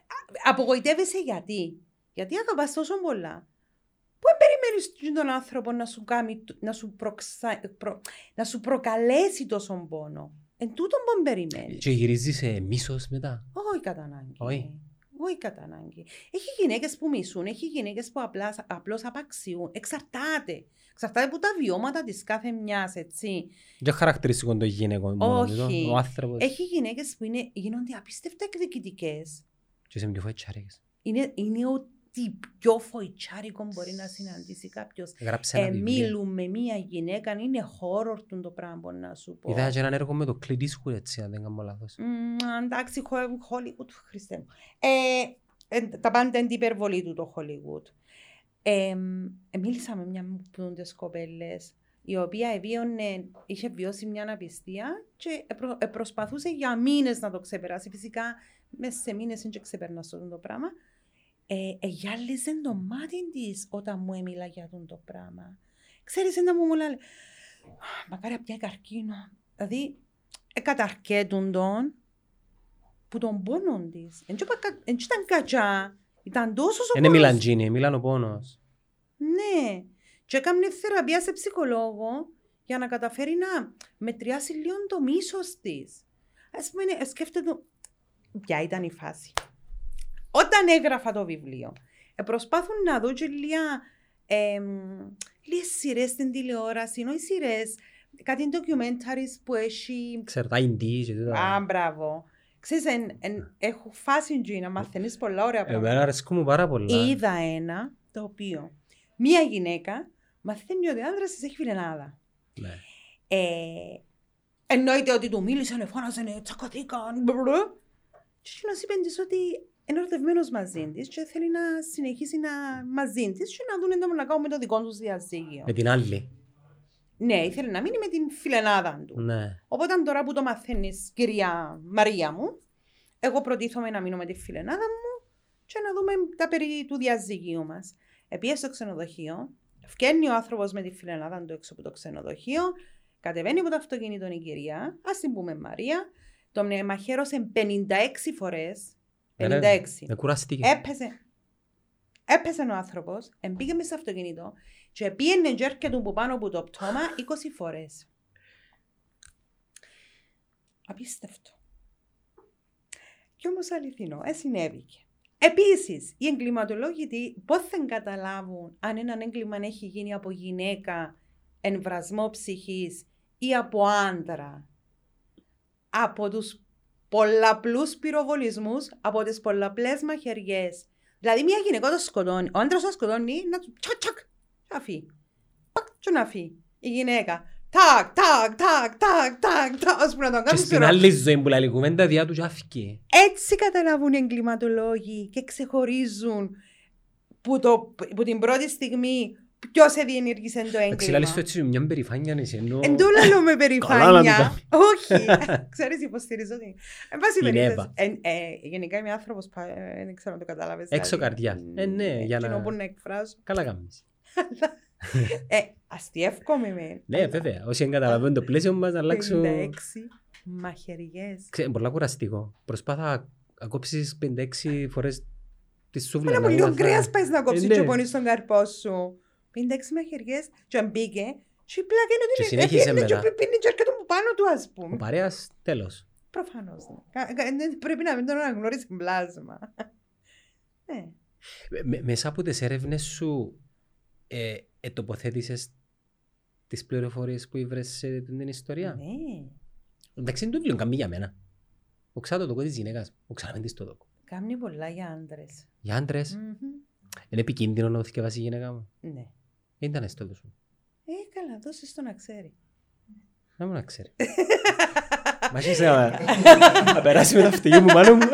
απογοητεύεσαι γιατί. Γιατί αγαπάς τόσο πολλά. Πού περιμένεις τον άνθρωπο να σου, κάνει, να σου, προξα, προ- να σου προκαλέσει τόσο πόνο; Εν τούτον που περιμένεις. Και γυρίζεις σε μίσος μετά. Όχι κατά ανάγκη. Όχι. Όχι κατά ανάγκη. Έχει γυναίκες που μισούν, έχει γυναίκες που απλά, απλώς απαξιούν. Εξαρτάται. Εξαρτάται από τα βιώματα της κάθε μιας, έτσι. Δεν χαρακτηριστικό των γυναικών. μόνο Όχι. τούτο. Ο άνθρωπος. Έχει γυναίκες που είναι, γίνονται απίστευτα εκδικητικές. Και σε πιο φοητσάρικες. Είναι, είναι ότι πιο φοητσάρικο μπορεί να συναντήσει κάποιος. Γράψε ένα Ε, βιβλίο. μίλουν με μία γυναίκα, είναι horror του το πράγμα να σου πω. Είδα και έναν έργο με το Clint Eastwood έτσι, αν δεν κάνω λάθος. Μμμ, εντάξει, Χο- Hollywood, Χριστέ μου. Ε, ε, τα πάντα είναι την υπερβολή του το Hollywood. Ε, ε, μίλησα με μια από τις κοπέλες η οποία εβίωνε, είχε βιώσει μια αναπηστία και επρο- ε, προσπαθούσε για μήνες να το ξεπεράσει. Φυσικά, μέσα σε μήνες δεν ξεπερνάς αυτό το πράγμα. Ε, ε, γυάλιζε το μάτι της όταν μου έμιλα για αυτό το πράγμα. Ξέρεις, ένα μου μου λέει, Μακάρι να πιάει καρκίνο. Δηλαδή, εκαταρκέτουν τον που τον πόνο της. Δεν ήταν κατσά. Ήταν τόσος ο Είναι πόνος. μιλαντζίνι, μιλάν ο πόνος. Ναι. Και έκανε θεραπεία σε ψυχολόγο για να καταφέρει να μετριάσει λίγο το μίσος της. Α πούμε, ε, σκέφτεται. Ποια ήταν η φάση. Όταν έγραφα το βιβλίο, ε, προσπάθουν να δω και λίγα. Ε, λίγες σειρές στην τηλεόραση, όχι σειρές, κάτι documentaries που έχει Ξέρω, τα indie και τούτα. Α, μπράβο. Ξέρεις, εν, εν, έχω φάση εκεί να μαθαίνεις πολλά ωραία Εμένα πράγματα. αρέσκουν μου πάρα πολλά. Είδα ένα το οποίο μία γυναίκα μαθαίνει ότι ο άντρας της έχει φιλενάδα. Ναι. Ε, εννοείται ότι του μίλησαν, φώναζαν, τσακωθήκαν, μπρρρ. Και εκείνος είπε της ότι είναι ερωτευμένος μαζί της και θέλει να συνεχίσει να μαζί της και να δουν τι να κάνουν με το δικό τους διαζύγιο. Με την άλλη. Ναι, ήθελε να μείνει με την φιλενάδα του. Ναι. Οπότε τώρα που το μαθαίνεις, κυρία Μαρία μου, εγώ προτίθομαι να μείνω με τη φιλενάδα μου και να δούμε τα περί του διαζυγίου μας. Επίε στο ξενοδοχείο, φκένει ο άνθρωπος με τη φιλενάδα του έξω από το ξενοδοχείο, κατεβαίνει από το αυτοκίνητο η κυρία, ας την πούμε Μαρία, τον μαχαίρωσε 56 φορές. 56. Ναι, ρε, Με κουραστήκε. Έπεσε. Έπεσε ο άνθρωπος, εμπήκε μέσα στο αυτοκίνητο και πήγαινε τζέρκε του που πάνω από το πτώμα 20 φορές. Απίστευτο. Κι όμως αληθινό, ε, συνέβηκε. Επίσης, οι εγκληματολόγοι πώς θα καταλάβουν αν ένα έγκλημα έχει γίνει από γυναίκα, εμβρασμό ψυχής ή από άντρα. Από τους πολλαπλούς πυροβολισμούς, από τις πολλαπλές μαχαιριές. Δηλαδή μια γυναίκα το σκοτώνει, ο άντρας το σκοτώνει, να του τσακ τσακ, και να φύγει. Πακ, και να φύγει. Η γυναίκα, τάκ, τάκ, τάκ, τάκ, τάκ, τάκ, ώσπου να τον Και κάνουν στην πυρο- άλλη ζωή που λέει κουβέντα διά τους και άφηκε. έτσι καταλάβουν οι εγκληματολόγοι και ξεχωρίζουν που, το, που την πρώτη στιγμή ποιο διενήργησε το Εντάξει, λάλης έγκλημα. του έτσι μια περηφάνεια να είσαι ενώ... Εν τούτο λέω με Καλά να περηφάνεια. το Όχι. Ξέρεις, υποστηρίζω την. Εν πάση Η περιπτώσει. Εύα. εν- ε, Γενικά είμαι άνθρωπος, πα- ε, δεν ξέρω αν το κατάλαβες. Έξω δηλαδή. καρδιά. Ε, ναι, για εκείνο να- που να εκφράζω. Καλά κάνεις. Ε, αστιεύκομαι με. Ναι, βέβαια. Όσοι δεν καταλαβαίνουν το πλαίσιο μας να αλλάξουν... 56 μαχαιριές. Ξέρετε, πολλά κουραστικό. Προσπάθα να κόψεις 56 φορές τη σούβλα. मला μου να λίγο μάθα- κρέας πας να κόψεις Ε, ναι. και πονείς τον καρπό σου. 56 μαχαιριές και μπήκε και η πλάκα είναι Και ότι συνέχισε έπαιρνε και μετά. πίνει και έρχεται μου πάνω του ας Ο πούμε. παρέας, τέλος. Προφανώς. ναι. Κα- κα- δεν- Πρέπει να μην τον αναγνωρίσει πλάσμα. Ναι. Με- Μέσα από τις έρευνες σου ε, ε, τοποθέτησες τις πληροφορίες που ήβρες σε την ιστορία; Ναι. Εντάξει, είναι το βιβλίο καμία για μένα. Ο ξάτο το της γυναίκας. Ο ξαναμένεις το δόκο. Κάνει πολλά για άντρες. Για άντρες, Μμμ. είναι επικίνδυνο να θυκευάσει η γυναίκα μου. Ναι. Δεν ήταν στο σου. Ε, καλά, δώσεις το να ξέρει. Να μου να ξέρει. Μα έχεις να να περάσει με τα αυτοκίνητα μου πάνω μου.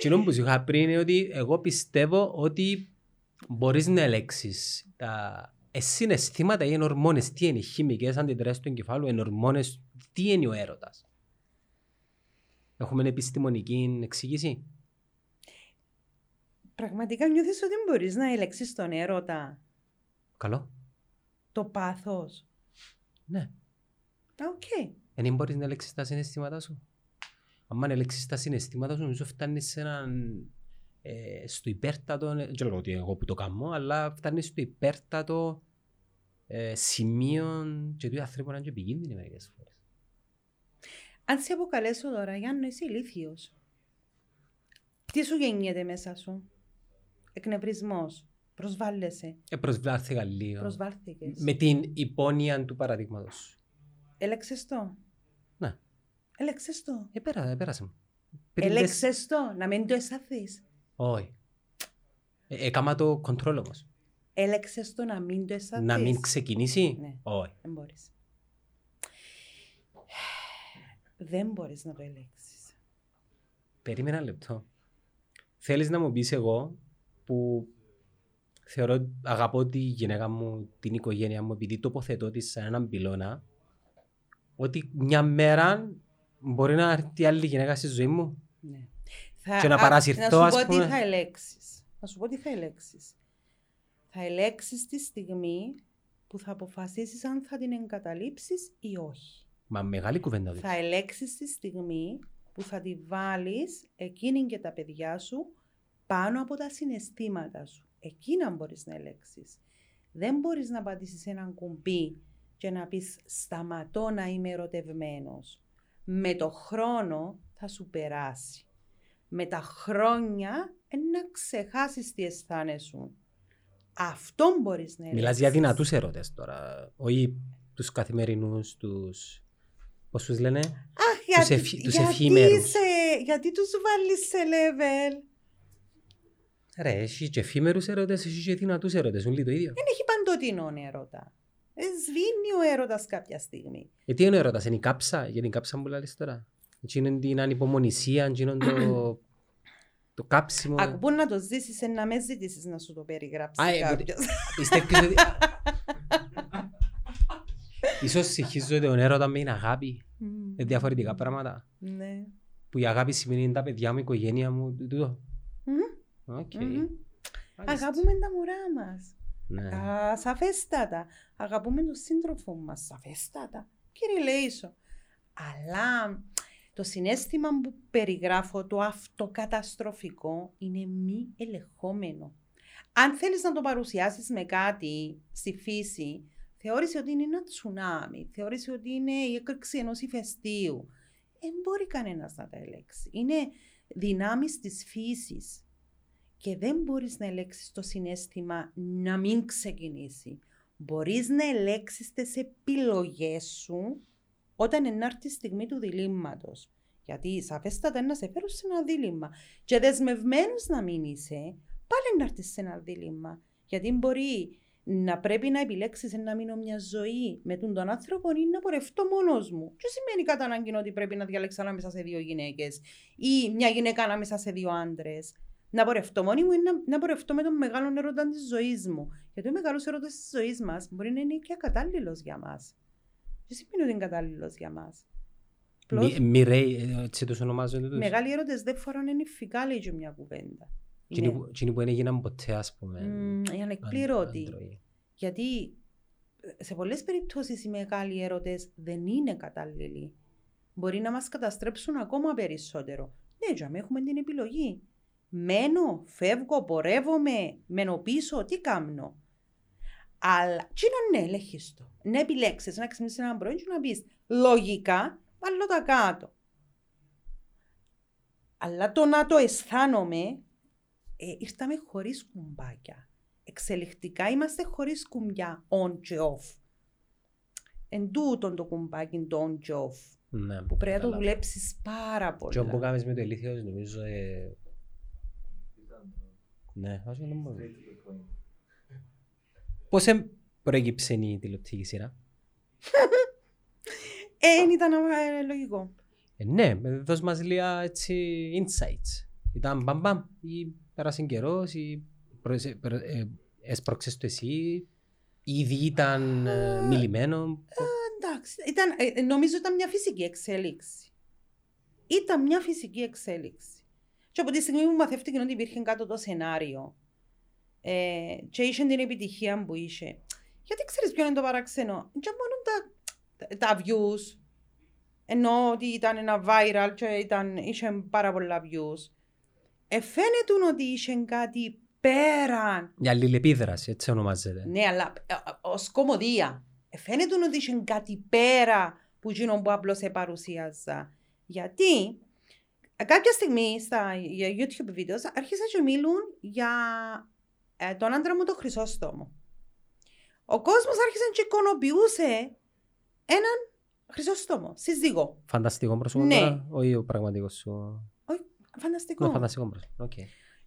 Κοινό που σου είχα πριν είναι ότι εγώ πιστεύω ότι μπορείς να ελέγξεις τα ε, συναισθήματα ή ενορμόνες. Τι είναι οι χημικές αντιδράσεις του εγκεφάλου, ενορμόνες, τι είναι ο έρωτας. Έχουμε επιστημονική εξήγηση; Πραγματικά νιώθεις ότι μπορείς να ελέγξεις τον έρωτα, Καλό. το πάθος; Ναι. Α, Οκ. Δεν μπορείς να ελέγξεις τα συναισθήματά σου. Αν ελέγξεις τα συναισθήματα σου, νομίζω φτάνεις σε έναν ε, στο υπέρτατο, ε, δεν λέω ότι εγώ που το κάνω, αλλά φτάνεις στο υπέρτατο ε, σημείο και του άνθρωποι να είναι και επικίνδυνοι μερικές φορές. Αν σε αποκαλέσω τώρα, Γιάννη, είσαι ηλίθιος. Τι σου γεννιέται μέσα σου; Εκνευρισμός. Προσβάλλεσαι. Ε, προσβλάθηκα λίγο. Προσβάλθηκες. Με την υπόνοια του παραδείγματος. Έλεξες το. Ναι. Έλεξες το. Ε, πέρα, ε, πέρασε μου. Πριν τεσ- Έλεξες το. Να μην το αισθανθείς. Όχι. Ε, έκαμα το κοντρόλ όμως. Έλεξες το να μην το αισθανθείς. Να μην ξεκινήσει; Ναι. Όχι. Δεν μπορείς. Δεν μπορείς να το ελέγξεις. Περίμενα ένα λεπτό. Θέλεις να μου πεις εγώ που Θεωρώ ότι αγαπώ τη γυναίκα μου, την οικογένεια μου, επειδή τοποθετώ τη σε έναν πυλώνα, ότι μια μέρα μπορεί να έρθει άλλη γυναίκα στη ζωή μου Ναι. και να α, παρασυρθώ, Να ας σου πω τι πούμε. θα ελέξεις. Θα σου πω τι θα ελέξεις. Θα ελέξεις τη στιγμή που θα αποφασίσεις αν θα την εγκαταλείψεις ή όχι. Μα μεγάλη κουβέντα δηλαδή. Θα ελέξεις τη στιγμή που θα τη βάλεις εκείνη και τα παιδιά σου πάνω από τα συναισθήματα σου. Εκείνα μπορείς να ελέξεις. Δεν μπορείς να πατήσεις έναν κουμπί και να πεις σταματώ να είμαι ερωτευμένος. Με το χρόνο θα σου περάσει. Με τα χρόνια ε, να ξεχάσεις τι αισθάνεσαι. Αυτό μπορείς να ελέγξεις. Μιλάς για δυνατούς έρωτες τώρα, όχι τους καθημερινούς, τους... Πώς τους λένε, Αχ, τους γιατί, εφη- τους γιατί, εφήμερους. σε- γιατί τους βάλεις σε level; Ρε, έχει και εφήμερους έρωτες, έχει και δυνατούς έρωτες, όλοι το ίδιο. Δεν έχει παντοτινόν έρωτα. Ε, σβήνει ο έρωτας κάποια στιγμή. Ε, τι είναι ο έρωτας, είναι η κάψα, για την κάψα που λες τώρα. Έτσι είναι την ανυπομονησία, έτσι είναι το, το κάψιμο. Ακού που να το ζήσεις ε, να με ζητήσεις να σου το περιγράψει Α, ε, κάποιος. Πιστεύεις ότι... Ίσως συγχύζω τον έρωτα με την αγάπη, Μμμ. με διαφορετικά πράγματα. Ναι. Που η αγάπη σημαίνει τα παιδιά μου, η οικογένεια μου, τούτο. Μμμ. Οκ. Μμμ. Μάλιστα. Αγαπούμε τα μωρά μας. Ναι. Α, σαφέστατα. Αγαπούμε τον σύντροφο μας. Σαφέστατα. Κύριε Λέισο. Αλλά το συνέστημα που περιγράφω, το αυτοκαταστροφικό, είναι μη ελεγχόμενο. Αν θέλεις να το παρουσιάσεις με κάτι στη φύση, θεώρησε ότι είναι ένα τσουνάμι, θεώρησε ότι είναι η έκρηξη ενός ηφαιστείου. Δεν μπορεί κανένας να τα ελέξει. Είναι δυνάμεις της φύσης και δεν μπορείς να ελέξεις το συνέστημα να μην ξεκινήσει. Μπορείς να ελέξεις τις επιλογές σου όταν ενάρθει η στιγμή του διλήμματος. Γιατί σαφέστατα είναι να σε φέρουν σε ένα δίλημμα. Και δεσμευμένος να μην είσαι, πάλι να έρθει σε ένα δίλημμα. Γιατί μπορεί να πρέπει να επιλέξεις να μείνω μια ζωή με τον, τον άνθρωπο ή να πορευτώ μόνος μου. Και σημαίνει κατά ανάγκη ότι πρέπει να διαλέξω ανάμεσα σε δύο γυναίκες ή μια γυναίκα ανάμεσα σε δύο άντρες; Να πορευτώ μόνη μου ή να, να πορευτώ με τον μεγάλο έρωτα της ζωής μου. Γιατί ο μεγάλος έρωτας της ζωής μας μπορεί να είναι και ακατάλληλος για μας. Δεν σημαίνει ότι είναι κατάλληλος για μας; Μη- Μοιραίοι, ε, έτσι τους ονομάζονται τους. Μεγάλοι έρωτες δεν φοράνε νυφικά, λέει και μια κουβέντα. Εκείνοι Είναι που- εκείνοι που δεν έγιναν ποτέ, ας πούμε. μ, οι αν- ανεκπλήρωτοι. άντροι. Γιατί ε, σε πολλές περιπτώσεις οι μεγάλοι έρωτες δεν είναι κατάλληλοι. Μπορεί να μας καταστρέψουν ακόμα περισσότερο. Ναι, για έχουμε την επιλογή. Μένω, φεύγω, πορεύομαι, μένω πίσω, τι κάνω. Αλλά, τι είναι ναι, ελέγχιστο. Να επιλέξεις, να ξυπνήσεις έναν πρωί και να πεις λογικά, βάλω τα κάτω. Αλλά το να το αισθάνομαι, ε, ήρθαμε χωρίς κουμπάκια. Εξελιχτικά είμαστε χωρίς κουμπιά on και off. Εν τούτον το κουμπάκι το on και off. Ναι, Που πρέπει να το καλά. δουλέψεις πάρα Και όπου πολύ. κάνεις με το ηλίθιο, νομίζω... ε, Ναι, ας μην το πω. Πώς εμ- προέκυψε η τηλεοπτική σειρά; Ε, ήταν ε, λογικό. Ε, ναι, ε, δώσ' μας λίγα έτσι insights. Ήταν μπαμ μπαμ ή πέρασε καιρός ή προεσε- προ- ε, έσπρωξες το εσύ ήδη ήταν ε, μιλημένο. Εντάξει, ήταν, ε, ε, νομίζω ήταν μια φυσική εξέλιξη. Ήταν μια φυσική εξέλιξη. Και από τη στιγμή που μαθεύτηκε ότι υπήρχε κάτω το σενάριο ε, και είχε την επιτυχία που είχε. Γιατί ξέρεις ποιο είναι το παραξενό. Και μόνο τα, τα, τα views. Ενώ ότι ήταν ένα viral και ήταν, είχε πάρα πολλά views. Ε, φαίνεται ότι είχε κάτι πέραν Μια αλληλεπίδραση, έτσι ονομάζεται. ναι, αλλά ως κομμωδία. Ε, Φαίνεται ότι είχε κάτι πέρα που γίνον που απλώς σε παρουσίαζα. Γιατί; ε, κάποια στιγμή στα για YouTube βίντεο άρχισαν και μιλούν για ε, τον άντρα μου τον Χρυσόστομο. Ο κόσμος άρχισε και εικονοποιούσε έναν Χρυσόστομο, σύζυγο. Φανταστικό πρόσωπο Ναι. τώρα, όχι ο πραγματικός σου; Φανταστικό. Ναι, φανταστικό πρόσωπο. Οκ.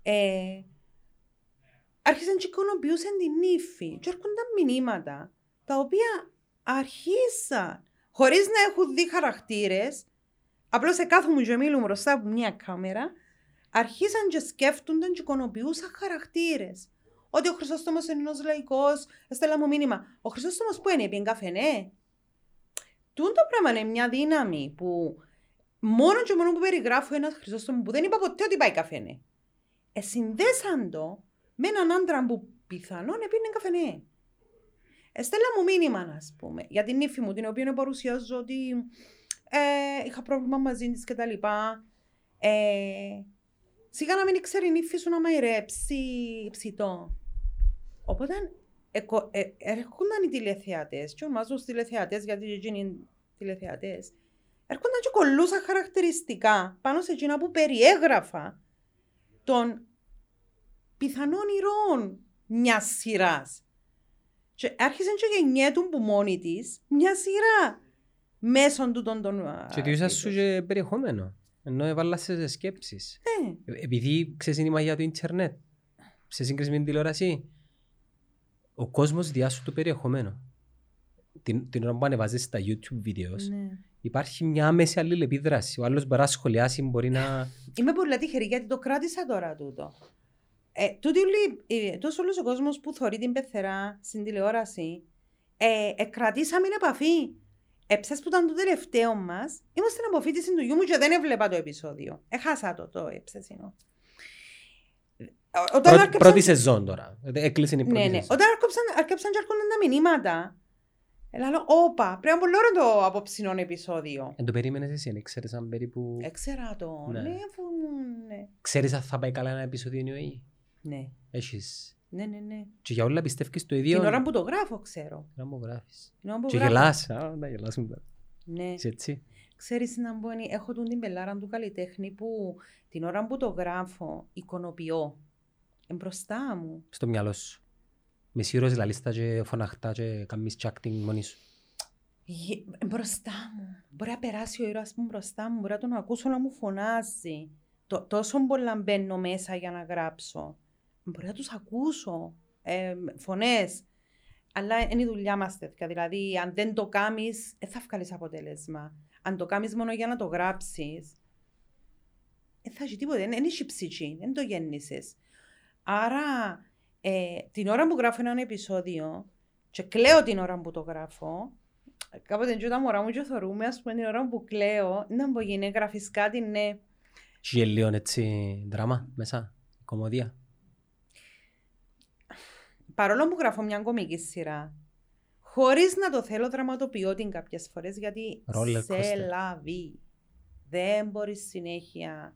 ε, άρχισαν και εικονοποιούσαν την ύφη και έρχονταν μηνύματα τα οποία αρχίσαν χωρίς να έχουν δει χαρακτήρες απλώς σε κάθομαι και μίλουν μπροστά από μια κάμερα αρχίσαν και σκέφτονταν και εικονοποιούσαν χαρακτήρες ότι ο Χρυσόστομος είναι ένας λαϊκός, έστελλαν μου μήνυμα. Ο Χρυσόστομος που είναι, πήγαινε καφενέ. Τούν το πράγμα είναι μια δύναμη που μόνο και μόνο που περιγράφω ένας Χρυσόστομο που δεν είπα ποτέ ότι πάει καφενέ. Ε, συνδέσαν το με έναν άντρα που πιθανόν επίνε καφενέ. Εστέλα μου μήνυμα, ας πούμε, για την ύφη μου, την οποία παρουσιάζω ότι ε, είχα πρόβλημα μαζί της κτλ. Ε, σιγά να μην ξέρει η νύφη σου να μαϊρέψει ψητό. Οπότε ε, ε, έρχονταν οι τηλεθεατές, και ονομάζω τους τηλεθεατές γιατί εκείνοι είναι τηλεθεατές, έρχονταν και κολλούσαν χαρακτηριστικά πάνω σε εκείνα που περιέγραφα των πιθανών ηρώων μιας σειράς. Και άρχισε και γεννιέτουν που μόνη της μια σειρά μέσω του των των... Και τι ήσασταν σου και περιεχόμενο. Ενώ έβαλα σε σκέψεις. Ναι. Ε, Επειδή ξέρεις είναι η μαγεία του ίντερνετ, σε σύγκριση με την τηλεόραση, ο κόσμος διάσου το περιεχόμενο. Την, την ώρα που ανεβάζεις τα YouTube videos, Ναι. υπάρχει μια άμεση αλληλεπίδραση. Ο άλλος μπορεί να σχολιάσει, μπορεί να... Είμαι πολύ τυχερή γιατί το κράτησα τώρα τούτο. Ε, τούτη όλη, ε, τόσος όλος ο κόσμος που θωρεί την πεθερά στην τηλεόραση, ε, ε, κρατήσαμε επαφή. Εψες που ήταν το τελευταίο μας, ήμουν στην αποφύτιση του γιού μου και δεν έβλεπα το επεισόδιο. Έχασα το, το έψες είναι. Όταν Πρώτη, άρκεψαν- πρώτη σεζόν τώρα. Ε, Έκλεισε η πρώτη Ναι, ναι. σεζόν. Όταν άρκεψαν, άρκεψαν και έρχονταν τα μηνύματα, Ελά, όπα, πρέπει να πολύ ωραίο το απόψινό επεισόδιο. Εν το περίμενες εσύ, δεν ξέρεις αν περίπου... Έξερα το, Ναι. ναι, αφού, ναι. Ξέρεις αν θα πάει καλά ένα επεισόδιο anyway. Ναι, Έχεις... ναι, ναι, ναι. Και για όλα πιστεύεις το ίδιο... Την ώρα που το γράφω, ξέρω. Να μου γράφεις. Την ώρα που Και γράφω. γελάς. Α, να γελάσουν τώρα. Ναι. Είσαι έτσι. Ξέρεις να μπω, έχω τούν την πελάρα του καλλιτέχνη που την ώρα που το γράφω, εικονοποιώ. Εμπροστά μου. Στο μυαλό σου. Με σύρος λαλίστα και φωναχτά και κάνεις και acting μόνη σου. Γε- Μπροστά μου. Μπορεί να περάσει ο ήρωας μου μπροστά μου, μπορεί να τον ακούσω να μου φωνάζει. Το, τόσο πολλά μπαίνω μέσα για να γράψω. Μπορεί να τους ακούσω. Ε, φωνές. Αλλά είναι η δουλειά μας τέτοια. Δηλαδή, αν δεν το κάνεις, δεν θα βγάλεις αποτέλεσμα. Αν το κάνεις μόνο για να το γράψεις, δεν θα έχει τίποτα. Δεν δεν έχει ψυχή. Δεν το γέννησες. Άρα, ε, την ώρα που γράφω έναν επεισόδιο και κλαίω την ώρα που το γράφω, κάποτε και τα μωρά μου και θωρούμε, ας πούμε, την ώρα που κλαίω, να μου γίνει, γράφεις κάτι, ναι. Και λίγο έτσι δράμα μέσα. Κομμωδία. Παρόλο που γράφω μια κομική σειρά, χωρίς να το θέλω δραματοποιώ την κάποιες φορές, γιατί Roller σε coaster. λαβεί. Δεν μπορείς συνέχεια.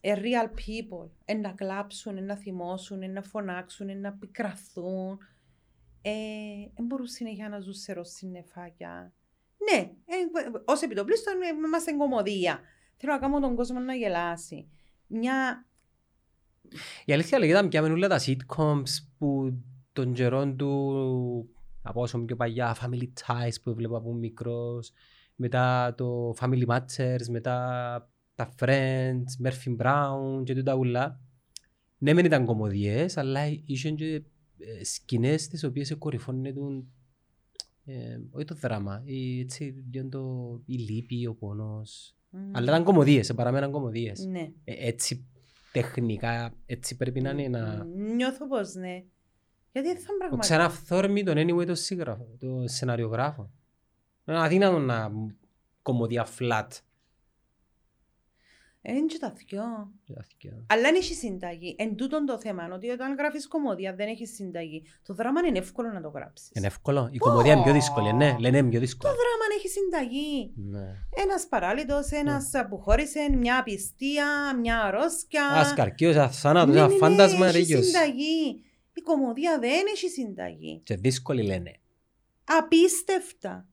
A real people. Ε, να κλάψουν, ε, να θυμώσουν, ε, να φωνάξουν, ε, να πικραθούν. Ε, δεν μπορούν συνέχεια να ζουν σε ροσυννεφάκια. Ναι, ε, ως επιτοπλίστων ε, είμαστε κομμωδία. Θέλω να κάνω τον κόσμο να γελάσει. Μια Η αλήθεια λέγεται ήταν πια όλα τα sitcoms που των καιρών του από όσο πιο παλιά Family Ties που έβλεπα από μικρός μετά το Family Matters, μετά τα Friends, Murphy Brown και τούτα ούλα. Ναι μεν ήταν κομμωδιές αλλά είχαν και ε, σκηνές τις οποίες κορυφώνουν ε, όχι το δράμα, η, έτσι, λίγο το, η λύπη, ο πόνος. Αλλά ήταν κομμωδίες, παραμέναν κομμωδίες. Ναι. Ε, έτσι τεχνικά, έτσι πρέπει να είναι να... Νιώθω πως ναι. Γιατί δεν θα Ο πραγματικά. ξαναφθόρμη τον anyway το, συγγραφ... το σεναριογράφο. Είναι αδύνατο να κομμωδία flat. Είναι και τα δυο. Κοιτάξτε. Αλλά δεν έχει συνταγή. Εν τούτον το θέμα, ότι όταν γράφεις κομμωδία δεν έχεις συνταγή. Το δράμα είναι εύκολο να το γράψεις. Είναι εύκολο. Η κομμωδία είναι πιο δύσκολη, ναι. Λένε είναι πιο Το δύσκολο. δράμα έχει συνταγή. Ναι. Ένας παράλυτος, ένας που χώρισε, μια απιστία, μια αρρώσκια. Ας καρκίος, ας θάνατος, Ναι, ένα ναι, ναι, φάντασμα έχει ρίγιος. συνταγή. Η κομμωδία δεν έχει συνταγή. Και δύσκολοι λένε. Απίστευτα.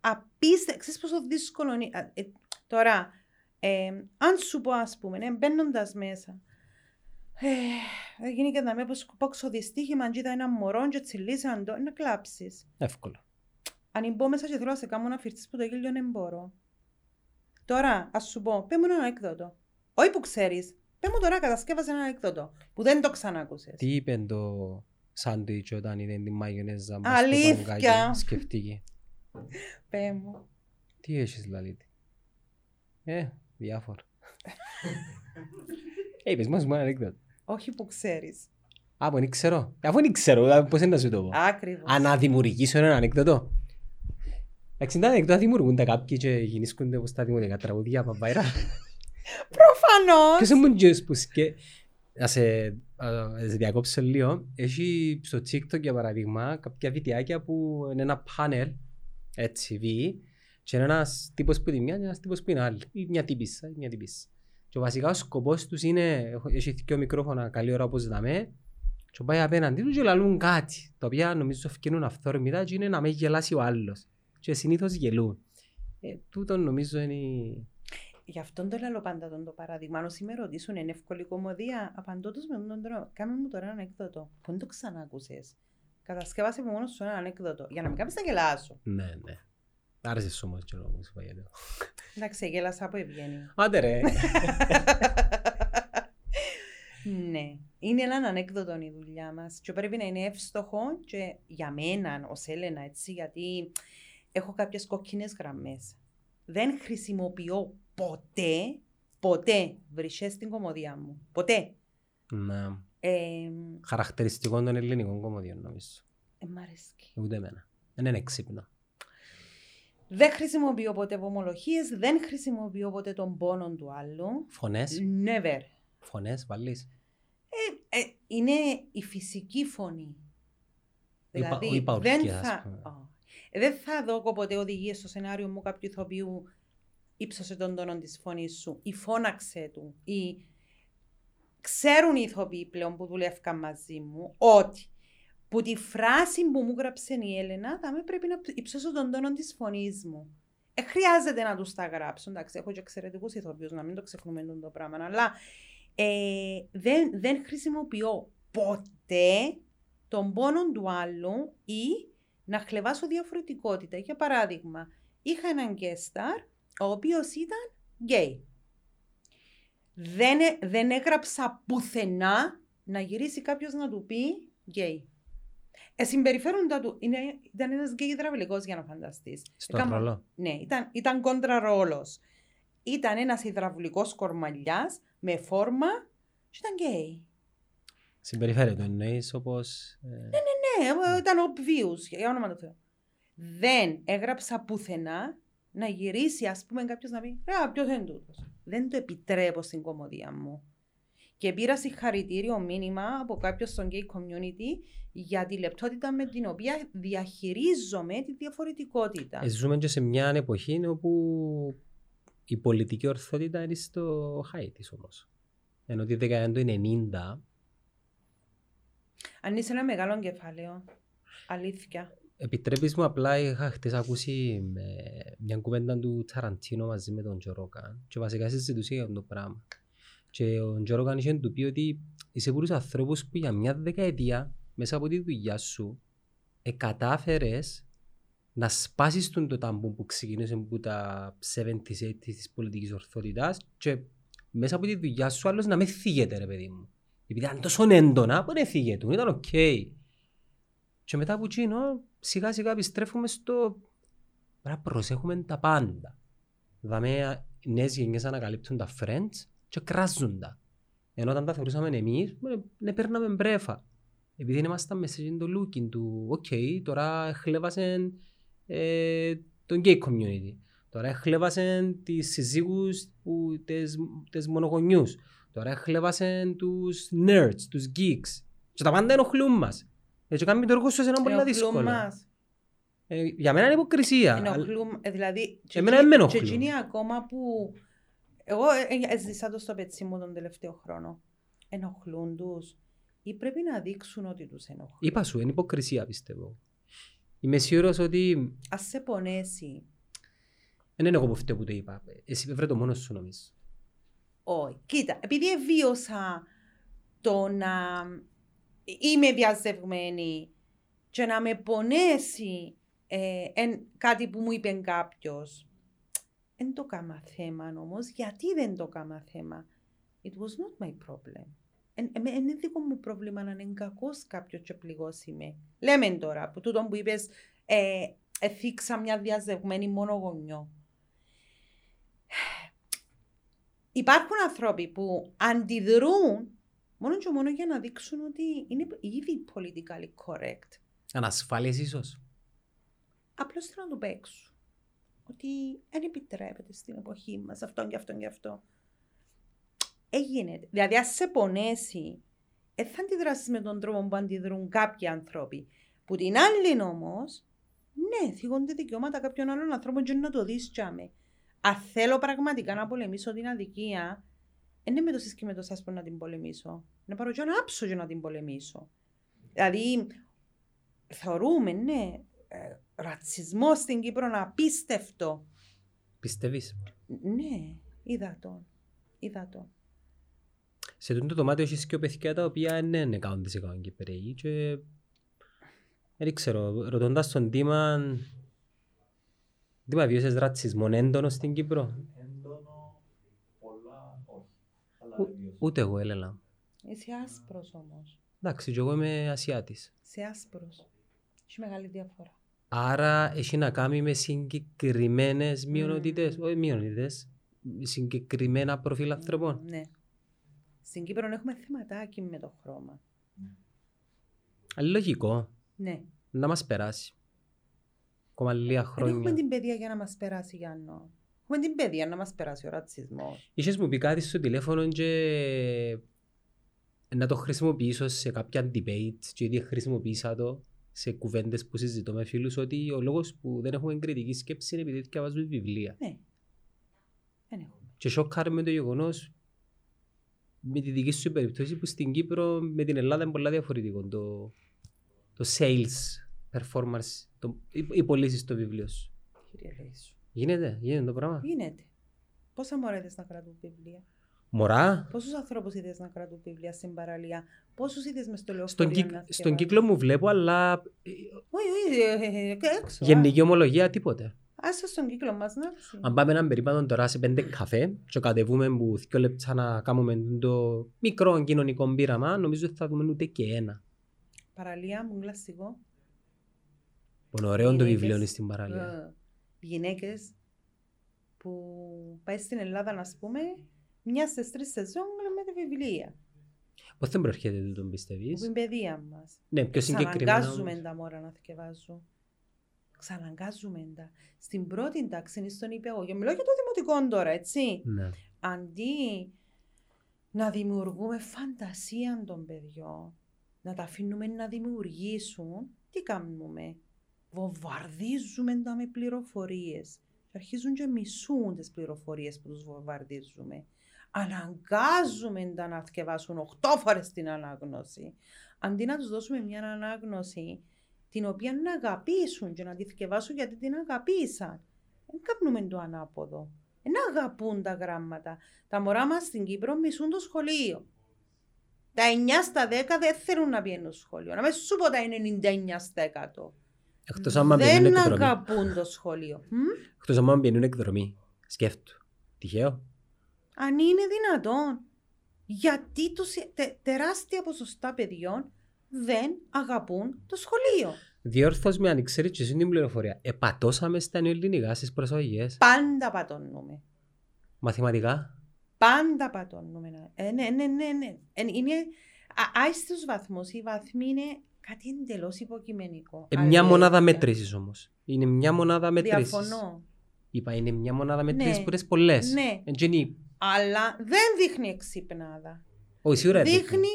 Απίστευτα. Ξέρεις πόσο δύσκολο είναι. Α, ε, τώρα, ε, αν σου πω ας πούμε, ναι, μπαίνοντας μέσα, ε, έγινε και να με πως πόξω δυστύχημα, και είδα ένα μωρό και τσιλίσαν το, να κλάψεις. Εύκολο. Αν μπω μέσα και θέλω να σε κάνω να φυρτείς που το γέλιο δεν μπορώ. Τώρα, ας σου πω, πέ μου ένα ανέκδοτο. Όχι που ξέρεις. Πέ μου τώρα κατασκεύασε ένα ανέκδοτο που δεν το ξανάκουσες. Τι είπε το σάντουιτς όταν είδε την μαγιονέζα μας Αλήθεια. στο παγκάκι, σκεφτήκε. Πέ μου. Τι έχεις λαλίτη; Ε, διάφορα. Ε, είπες μας μου ένα ανέκδοτο. Όχι που ξέρεις. Α, που δεν ξέρω. Αφού δεν ξέρω, πώς είναι να σου το πω. Ακριβώς. Αναδημιουργήσω ένα ανεκδοτό. Εντάξει, τα ανεκδότα δημιουργούνται κάποιοι και γεννήσκονται όπως τα δημιουργικά τραγουδία, παπάιρα. Προφανώς. Ποιος ήμουν και που σκε... Να σε, α, σε διακόψω λίγο. Έχει στο TikTok για παράδειγμα κάποια βιντεάκια που είναι ένα πάνελ, έτσι, βι, και είναι ένας τύπος που είναι μια και ένας τύπος που είναι άλλη. Ή μια τύπισσα, ή μια τύπισσα. Και ο βασικά ο σκοπός τους είναι, έχω- έχει δύο μικρόφωνα καλή ώρα όπως δαμε, και πάει απέναντι τους και λαλούν κάτι, τα οποία νομίζω ευκαινούν αυθόρμητα και είναι να με γελάσει ο άλλος. Και συνήθως γελούν. Ε, τούτο νομίζω είναι... Γι' αυτόν το λέω πάντα τον το παράδειγμα. Αν όσοι με ρωτήσουν, είναι εύκολη κομμωδία, απαντώ τους με τον τρόπο. Κάμε μου τώρα ένα ανέκδοτο. Πού το ξανακούσες. Κατασκεύασε από μόνος σου ένα ανέκδοτο. Για να μην κάνεις να γελάσω. Ναι, ναι. Άρεσε σου όμως και λόγω μου σου παγιέτο. Εντάξει, γέλασα από ευγένεια. Άντε ρε. ναι. Είναι έναν ανέκδοτο η δουλειά μας. Και πρέπει να είναι εύστοχο και για μένα, ως Έλενα, έτσι, γιατί έχω κάποιες κόκκινες γραμμές. Δεν χρησιμοποιώ ποτέ, ποτέ βρυσές στην κομμωδία μου. Ποτέ. Ναι. Ε, Χαρακτηριστικό των ελληνικών κομμωδιών νομίζω. ε, μ' αρέσκει. Ούτε εμένα. Δεν είναι έξυπνο. Δεν χρησιμοποιώ ποτέ βομολογίες, δεν χρησιμοποιώ ποτέ τον πόνο του άλλου. Φωνές. Never. Φωνές βάλεις. Ε, ε, είναι η φυσική φωνή. Η πα- Δηλαδή, η παορκία, δεν ας θα, πούμε. Ω. Ε, δεν θα δω ποτέ οδηγίες στο σενάριο μου κάποιου ηθοποιού ύψωσε τον τόνο της φωνής σου ή φώναξε του ή ξέρουν οι ηθοποιοί πλέον που δουλεύκαν μαζί μου ότι που τη φράση που μου γράψε η Έλενα θα με πρέπει να υψώσω τον τόνο της φωνής μου. Ε, χρειάζεται να τους τα γράψω. Εντάξει, έχω και εξαιρετικούς ηθοποιούς, να μην το ξεχνούμε το πράγμα. Αλλά ε, δεν, δεν χρησιμοποιώ ποτέ τον πόνο του άλλου ή να χλεβάσω διαφορετικότητα. Για παράδειγμα, είχα έναν guest ο οποίος ήταν γκέι. Δεν, ε- δεν έγραψα πουθενά να γυρίσει κάποιος να του πει γκέι. Ε, συμπεριφέροντα του, είναι, ήταν ένας γκέι υδραυλικός για να φανταστείς. Στο Έκαμα- ρόλο. Ναι, ήταν, ήταν κόντρα Ήταν ένας υδραυλικός κορμαλιάς με φόρμα και ήταν γκέι. Συμπεριφέρεται εννοείς όπως... ε, Ναι, ε, ήταν obvious, για όνομα του Θεού. Δεν έγραψα πουθενά να γυρίσει, ας πούμε, κάποιος να πει «Α, ποιος είναι τούτος». Δεν το επιτρέπω στην κομμωδία μου. Και πήρα συγχαρητήριο μήνυμα από κάποιον στο gay community για τη λεπτότητα με την οποία διαχειρίζομαι τη διαφορετικότητα. ε, Ζούμε και σε μια εποχή όπου η πολιτική ορθότητα είναι στο high της όμως. Ενώ τη δεκαετία του 90 Αν είσαι ένα μεγάλο κεφάλαιο, αλήθεια. Επιτρέπεις μου απλά είχα χτες ακούσει ε, μια κουβέντα του Ταραντίνο μαζί με τον Τζορόκαν και βασικά συζητούσε για αυτό το πράγμα. Και ο Τζορόκαν είχε του πει ότι είσαι πολλούς ανθρώπους που για μια δεκαετία μέσα από τη δουλειά σου εκατάφερες να σπάσεις τον το ταμπού που ξεκίνησε από τα 70s, 80s της πολιτικής ορθότητας και μέσα από τη δουλειά σου άλλος να με θίγεται ρε παιδί μου. Επειδή ήταν τόσο έντονα που δεν θίγεται, ήταν οκ. Και μετά από εκείνο, σιγά σιγά επιστρέφουμε στο να προσέχουμε τα πάντα. Δαμε οι νέες γενιές ανακαλύπτουν τα Friends και κράζουν τα. Ενώ όταν τα θεωρούσαμε εμείς, ε, ναι παίρναμε μπρέφα. Επειδή ήμασταν μέσα σε το looking του, οκ, τώρα χλέβασαν ε, τον gay community. Τώρα χλέβασαν τις συζύγους, που, τις, τις μονογονιούς. Τώρα χλέβασαν τους nerds, τους geeks. Και τα πάντα ενοχλούν μας. Έτσι κάνει το έργο σου σε ένα πολύ Ενοχλούν δύσκολο. μας. Ε, για μένα είναι υποκρισία. Ενοχλούν, ε, δηλαδή, και Εμένα εκείνοι- δεν με Και ενοχλούν. εκείνοι ακόμα που... Εγώ ε, ε, έζησα το στο πετσί μου τον τελευταίο χρόνο. Ενοχλούν τους ή πρέπει να δείξουν ότι τους ενοχλούν. Είπα σου, είναι υποκρισία πιστεύω. Είμαι σίγουρος ότι Ας σε πονέσει. δεν είναι εγώ που φταίω που το είπα. Εσύ βρε το μόνος σου νομίζω. Όχι. Κοίτα, επειδή βίωσα το να είμαι διαζευμένη και να με πονέσει ε, εν, κάτι που μου είπε κάποιος. Δεν το κάμα θέμα όμως. Γιατί δεν το κάμα θέμα. It was not my problem. Δεν είναι δικό μου πρόβλημα να είναι κακός κάποιος και πληγώσει με. Λέμε τώρα, που τούτο που είπες, ε, εθίξα μια διαζευμένη μόνο γονιό. Υπάρχουν άνθρωποι που αντιδρούν Μόνο και μόνο για να δείξουν ότι είναι ήδη politically correct. Ανασφάλειες ίσως. Απλώς θέλω να το παίξουν. Ότι δεν επιτρέπεται στην εποχή μας αυτό και αυτό και αυτό. Έγινε. Δηλαδή, αν σε πονέσει, δεν θα αντιδράσεις με τον τρόπο που αντιδρούν κάποιοι άνθρωποι. Που την άλλη όμως, ναι, θίγονται δικαιώματα κάποιων άλλων ανθρώπων και να το δεις τσάμε. Αν θέλω πραγματικά να πολεμήσω την αδικία, δεν είναι με το σύσκημα το σας να την πολεμήσω. Να πάρω και ένα άψο για να την πολεμήσω. Δηλαδή, θεωρούμε, ναι, ε, ρατσισμό στην Κύπρο να απίστευτο. Πιστεύεις; Ναι, είδα τον. Είδα τον. Σε τούτο το δωμάτιο έχεις και παιδιά τα οποία δεν είναι 100% Κυπρέοι και δεν ξέρω, ρωτώντας τον Τίμα Τίμα βιώσες ρατσισμό έντονο στην Κύπρο; Έντονο, πολλά, όχι. Αλλά Ου- δεν βιώσα. Ούτε εγώ έλεγα Είσαι άσπρος όμως. Εντάξει, και εγώ είμαι Ασιάτης Είσαι άσπρος. Έχεις μεγάλη διαφορά. Άρα έχει να κάνει με συγκεκριμένες μειονότητες, όχι μειονότητες, συγκεκριμένα προφίλ ανθρώπων. Ναι. Στην Κύπρο έχουμε θεματάκι με το χρώμα. Αλλά λογικό Ναι. να μας περάσει. Ακόμα λίγα Δεν έχουμε χρόνια. την παιδεία για να μας περάσει, Γιάννο. Έχουμε την παιδεία να μας περάσει ο ρατσισμός. Είχες μου πει κάτι στο τηλέφωνο και να το χρησιμοποιήσω σε κάποια debate και ήδη χρησιμοποίησα το σε κουβέντες που συζητώ με φίλους ότι ο λόγος που δεν έχουμε κριτική σκέψη είναι επειδή διαβάζουμε βιβλία. Ναι. Δεν έχουμε. Και σοκάρε με το γεγονός με τη δική σου περίπτωση που στην Κύπρο με την Ελλάδα είναι πολλά διαφορετικό το, το sales performance, το, οι, οι πωλήσεις στο βιβλίο σου. Κύριε Λέησου. Γίνεται, γίνεται το πράγμα; Γίνεται. Πόσα μωρά είδες να κρατούν βιβλία; Μωρά, Πόσους ανθρώπους είδες να κρατούν βιβλία στην παραλία. Πόσους είδες μες στο στον, λεωφορείο κύκ- να στον θκευάζουν. κύκλο μου βλέπω, αλλά ε, Όχι, όχι, ε, ε, ε, έξω. γενική ομολογία τίποτε. Άσε στον κύκλο μας να έρθει. Αν πάμε έναν περίπατο τώρα σε πέντε καφέ και κατεβούμε που δύο λεπτά να κάνουμε το μικρό κοινωνικό πείραμα, νομίζω ότι θα δούμε ούτε και ένα. Παραλία μου κλασικό. Που είναι ωραίο το Γυναίκες, βιβλίο είναι στην παραλία. ε, Γυναίκες που πάει στην Ελλάδα να πούμε μια στις τρεις σεζόν με τη βιβλία. Πώς δεν προέρχεται τούτο Που πιστεύεις. είναι παιδεία μας. Ναι, πιο συγκεκριμένα Ξαναγκάζουμε όμως. τα μόρα να θυκευάζουν. Ξαναγκάζουμε τα. Στην πρώτη τάξη είναι στον υπηαγωγείο. Μιλάω για το δημοτικό τώρα, έτσι. Ναι. Αντί να δημιουργούμε φαντασία των παιδιών, να τα αφήνουμε να δημιουργήσουν, τι κάνουμε; Βομβαρδίζουμε τα με πληροφορίες. Και αρχίζουν και μισούν τις πληροφορίες που τους βομβαρδίζουμε. Αναγκάζουμε τα να θκευάσουν 8 φορές την ανάγνωση. Αντί να τους δώσουμε μια ανάγνωση την οποία να αγαπήσουν και να τη θκευάσουν γιατί την αγαπήσαν. Δεν κάνουμε το ανάποδο. Δεν αγαπούν τα γράμματα. Τα μωρά μας στην Κύπρο μισούν το σχολείο. Τα 9 στα 10 δεν θέλουν να πηγαίνουν στο σχολείο. Να μες σου πω τα 99 στα 100. Εκτός άμα πηγαίνουν Δεν εκδρομή. αγαπούν το σχολείο. Μμ; Εκτός άμα πηγαίνουν εκδρομή. Σκέφτου. Τυχαίο. Αν είναι δυνατόν. Γιατί τους, τε- τεράστια ποσοστά παιδιών δεν αγαπούν το σχολείο; Διόρθως με αν ξέρεις και εσύ την πληροφορία. Επατώσαμε στα νεοελληνικά στις προσαγωγές. Πάντα πατώνουμε. Μαθηματικά. Πάντα πατώνουμε. Ε, ναι, ναι, ναι, ναι. Ε, είναι α- άιστος βαθμός. Οι βαθμοί είναι κάτι εντελώς υποκειμενικό. Ε, μια μονάδα Αλήθεια. μέτρησης όμως. Είναι μια μονάδα μέτρησης. Διαφωνώ. Είπα είναι μια μονάδα μέτρησης Ναι. που είναι πολλές. Ναι. Εν και είναι- Αλλά δεν δείχνει εξυπνάδα. Όχι, σίγουρα δείχνει. Δείχνει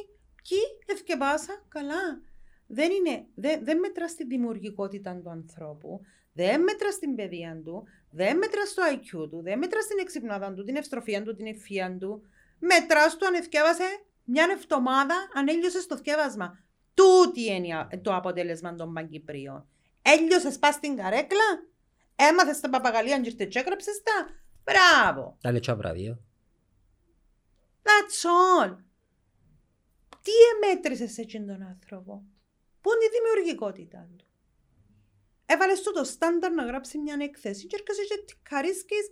ποιοι ευκαιμπάσα καλά. Δεν, είναι, δεν, δεν μετράς στη δημιουργικότητα του ανθρώπου, δεν μετράς στην παιδεία του, δεν μετράς στο IQ του, δεν μετράς στην εξυπνάδα του, την ευστροφία του, την ευφυία του. Μετράς του αν ευκαιβάσε μια εβδομάδα, αν έλειωσες στο θκεύασμα. Τούτη είναι η- το αποτέλεσμα των Παγκυπρίων. Έλειωσες πας στην καρέκλα, έμαθες τα παπαγαλία, αν ήρθες και έγραψες τα. Μπράβο. Τα λετσά βράδυ. That's all. Τι εμέτρησες σε εκείνον τον άνθρωπο; Πού είναι η δημιουργικότητα του; Έβαλες του το στάνταρ να γράψει μια έκθεση και έρχεσαι και τικαρίσκεις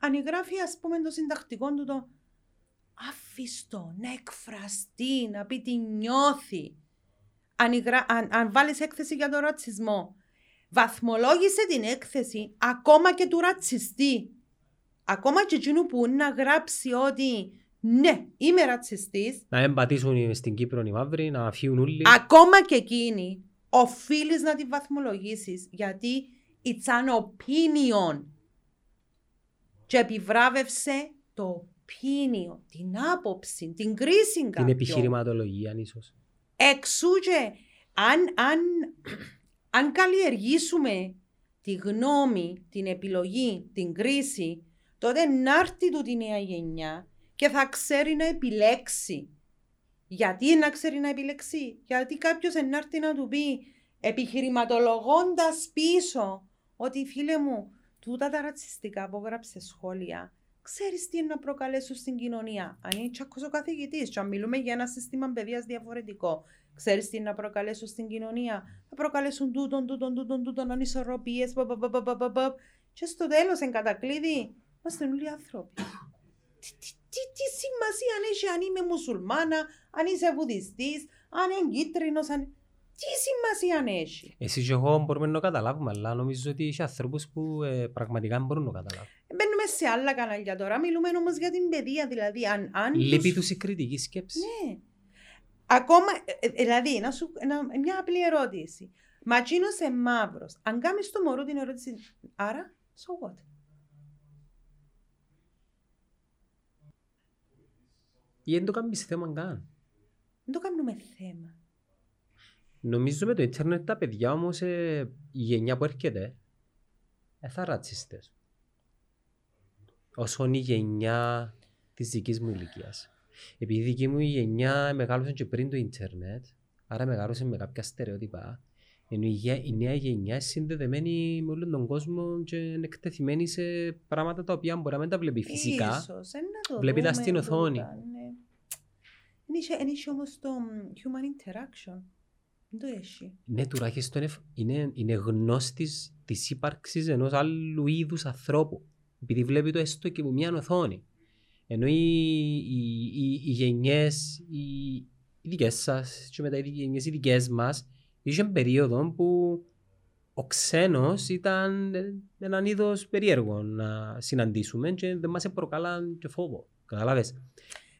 αν γράφει ας πούμε το συντακτικό του το άφηστο, να εκφραστεί, να πει τι νιώθει. Αν, υγρα- αν, αν βάλεις έκθεση για τον ρατσισμό, βαθμολόγησε την έκθεση ακόμα και του ρατσιστή. Ακόμα και εκείνου που είναι να γράψει ότι Ναι, είμαι ρατσιστής. Να εμπατήσουν στην Κύπρο οι μαύροι, να φύγουν όλοι. Ακόμα και εκείνη, οφείλεις να τη βαθμολογήσεις, γιατί it's an opinion. Και επιβράβευσε το opinion, την άποψη, την κρίση Την κάποιον. επιχειρηματολογία ίσως. Εξού και αν, αν, αν καλλιεργήσουμε τη γνώμη, την επιλογή, την κρίση, τότε να έρθει του τη νέα γενιά και θα ξέρει να επιλέξει. Γιατί να ξέρει να επιλέξει, γιατί κάποιος να έρθει να του πει επιχειρηματολογώντας πίσω ότι φίλε μου, τούτα τα ρατσιστικά που έγραψε σχόλια, ξέρεις τι είναι να προκαλέσουν στην κοινωνία; Αν είναι τσακός ο καθηγητής και αν μιλούμε για ένα σύστημα παιδείας διαφορετικό, ξέρεις τι είναι να προκαλέσουν στην κοινωνία; Θα προκαλέσουν τούτον, τούτον, τούτον, τούτον, ανισορροπίες, πα, πα, πα, πα, πα, πα, πα. και στο τέλος, εν κατακλείδη, είμαστε όλοι άνθρωποι. Τι, τι, τι, τι σημασία έχει αν είμαι μουσουλμάνα, αν είσαι βουδιστής, αν είναι κίτρινος, αν... Τι σημασία έχει; Εσύ και εγώ μπορούμε να το καταλάβουμε, αλλά νομίζω ότι έχει ανθρώπους που ε, πραγματικά μπορούν να το καταλάβουν. Μπαίνουμε σε άλλα κανάλια τώρα, μιλούμε όμως για την παιδεία, δηλαδή αν... αν Λείπει τους- τους η κριτική σκέψη. Ναι. Ακόμα, ε, ε, δηλαδή, να σου, να- μια απλή ερώτηση. Μα εκείνος είναι μαύρος. Αν κάνεις το μωρό την ερώτηση, άρα, so what; Ή δεν το κάνεις θέμα καν. Δεν το κάνουμε θέμα. Νομίζω με το ίντερνετ τα παιδιά όμως, ε, η γενιά που έρχεται, ε, θα ρατσιστές. Όσο είναι η γενιά της δικής μου ηλικίας. Επειδή η δική μου η γενιά μεγάλωσε και πριν το ίντερνετ, άρα μεγάλωσε με κάποια στερεότυπα, ενώ η, γε- η νέα γενιά είναι συνδεδεμένη με όλον τον κόσμο και είναι εκτεθειμένη σε πράγματα τα οποία μπορεί να μην τα βλέπει φυσικά. Ίσως, ε, να το βλέπει τα δούμε στην τούτα, οθόνη. ναι. Εν είχε- εν είχε όμως το μ, human interaction. Δεν το έχει. Ναι, τουλάχιστον είναι, είναι, είναι γνώστης της ύπαρξης ενός άλλου είδους ανθρώπου. Επειδή βλέπει το έστω και από μια οθόνη. Ενώ οι, οι, οι, οι γενιές, οι, οι δικές σας και μετά οι γενιές οι δικές μας, είχε περίοδο που ο ξένος ήταν ε, έναν είδος περίεργο να συναντήσουμε και δεν μας προκάλαν και φόβο. Καταλάβες.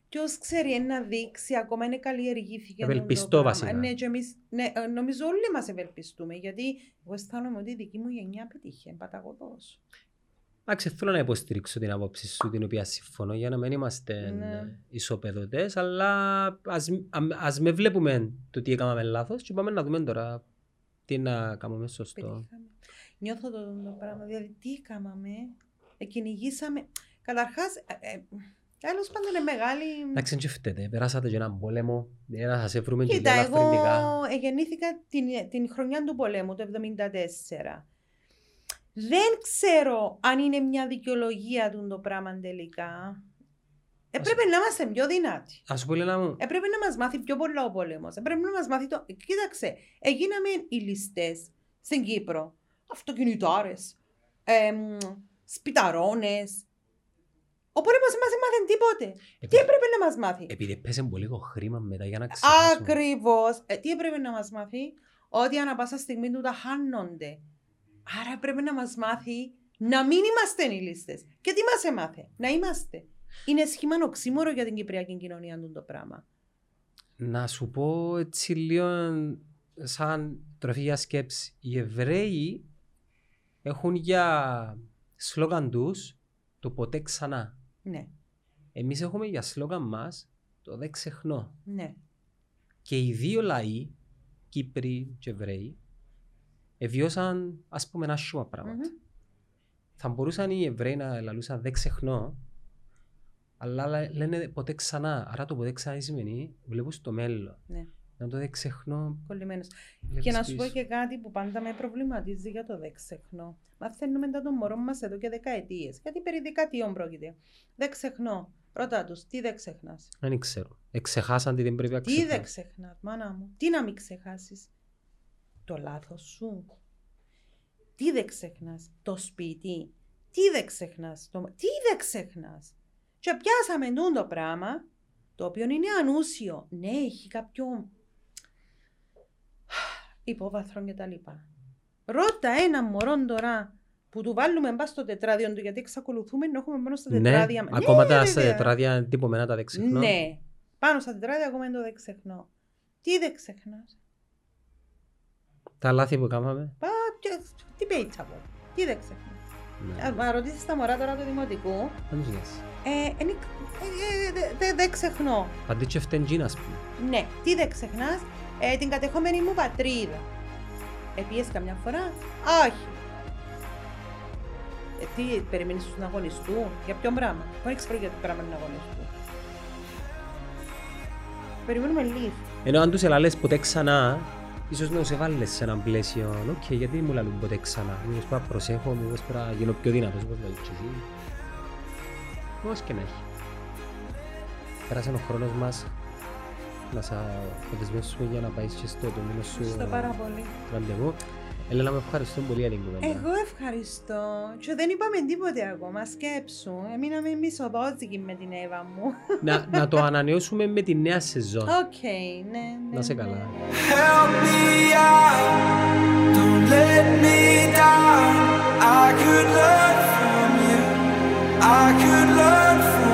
Ποιος ξέρει ε, να δείξει, ακόμα είναι καλλιεργήθηκε. το Ευελπιστώ πράγμα. βασικά. Ναι, και εμείς, ναι, ε, νομίζω όλοι μας ευελπιστούμε, γιατί εγώ αισθάνομαι ότι η δική μου γενιά πετύχε, παταγωδός. Εντάξει, θέλω να υποστηρίξω την άποψη σου, την οποία συμφωνώ, για να μην είμαστε Ναι. ναι. ισοπεδωτές, αλλά ας, α- ας με βλέπουμε το τι έκαναμε λάθος και πάμε να δούμε τώρα τι να κάνουμε σωστό. Πετύχαμε. Νιώθω το, το πράγμα, δηλαδή τι έκαναμε, εκκυνηγήσαμε. Καταρχάς, ε, ε, τέλος πάντων είναι μεγάλη... Εντάξει, δεν και φταίτε, περάσατε και έναν πόλεμο, δεν να σας βρούμε και Κοίτα, για εγώ ελαφρυντικά. ε, γεννήθηκα την, την χρονιά του πολέμου, το 1974. Δεν ξέρω αν είναι μια δικαιολογία του το πράγμα τελικά. Έπρεπε να είμαστε πιο δυνατοί. Ας σου πω, Ελένα μου, Έπρεπε να μας μάθει πιο πολλά ο πόλεμος. Έπρεπε να μας μάθει το... Κοίταξε, έγιναμε οι ληστές στην Κύπρο. Αυτοκινητάρες, εμ, σπιταρώνες. Ο πόλεμος δεν μας έμαθε τίποτε. Τι επειδή, έπρεπε να μας μάθει; επειδή πέσε πολύ λίγο χρήμα μετά για να ξεχάσουμε. Ακριβώς. Ε, τι έπρεπε να μας μάθει; Ότι ανά πάσα στιγμή του τα χάνονται. Άρα έπρεπε να μας μάθει να μην είμαστε οι λίστες. Και τι μας έμαθε; Να είμαστε. Είναι σχήμα οξύμορο για την Κυπριακή κοινωνία του το πράγμα. Να σου πω έτσι λίγο σαν τροφή για σκέψη. Οι Εβραίοι έχουν για σλόγαν τους το ποτέ ξανά. Ναι, Εμείς έχουμε για σλόγαν μας το δεν ξεχνώ. ναι. Και οι δύο λαοί, Κύπροι και Εβραίοι, εβιώσαν ας πούμε άσχημα πράγματα. Μμμ. Θα μπορούσαν οι Εβραίοι να λαλούσαν δεν ξεχνώ, αλλά λέ- λένε ποτέ ξανά. Άρα το ποτέ ξανά σημαίνει βλέπω στο μέλλον. Ναι. Να το δεν ξεχνώ. Κολλημένος. βλέπεις Και να σου πω πίσω. και κάτι που πάντα με προβληματίζει για το δεν ξεχνώ. Μαθαίνουμε τα των μωρών μας εδώ και δεκαετίες. Γιατί περί δεκαετιών πρόκειται. Δεν ξεχνώ. Ρώτα τους, τι δεν ξεχνάς. Δεν ξέρω. Εξεχάσαν τι δεν πρέπει να Τι δεν ξεχνά. ξεχνάς, μάνα μου. Τι να μην ξεχάσεις. Το λάθος σου. Τι δεν ξεχνάς. Το σπίτι. Τι δεν ξεχνάς. Το... Τι δεν ξεχνάς. Και πιάσαμε τούν το πράγμα, το οποίο είναι ανούσιο. Ναι, έχει κάποιο υπόβαθρο και τα λοιπά. Ρώτα ένα μωρό τώρα που του βάλουμε μπας στο τετράδιο του, γιατί εξακολουθούμε να έχουμε πάνω στα Ναι, τετράδια. ακόμα ναι, τα βέβαια. στα τετράδια τυπωμένα τα δεν ξεχνώ. Ναι, πάνω στα τετράδια ακόμα δεν το δεν ξεχνώ. Τι δεν ξεχνάς; Τα λάθη που κάναμε. Πα, και- τι πέιτσα πω. Τι δεν ξεχνάς; Ναι. Αν μα ρωτήσεις τα μωρά τώρα του δημοτικού, Δεν τους λες. ε, εν- ε, ε, δε- δε- δεν ξεχνώ. Αντί και φτεντζίν, ας πούμε. Ναι, τι δεν ξεχνάς, ε, την κατεχόμενη μου πατρίδα. Επίες καμιά φορά, όχι. Ε, τι, περιμένεις τους να αγωνιστούν, για ποιο πράγμα; Δεν ξέρω για ποιο πράγμα να αγωνιστούν; Περιμένουμε λίγο. Ενώ αν τους ελάλες ποτέ ξανά, ίσως να τους εβάλλες σε έναν πλαίσιο. Οκ, γιατί μου λαλούν ποτέ ξανά; Μήπως πρέπει να προσέχω, μήπως πρέπει να γίνω πιο δυνατός, όπως λαλείς και εσύ. Πώς και να έχει. Πέρασε ο χρόνος μας να σε αποδεσμεύσουμε για να πάει και στο επόμενο σου Ευχαριστώ πάρα πολύ. με ευχαριστώ πολύ για την κουβέντα. Εγώ ευχαριστώ. Και δεν είπαμε τίποτε ακόμα. Σκέψου. Εμείναμε μισοδότικοι με την Εύα μου. Να, να το ανανεώσουμε με τη νέα σεζόν. OK, okay, ναι, ναι. Να σε καλά. Help me out, don't let me down. I could learn from you, I could learn from you.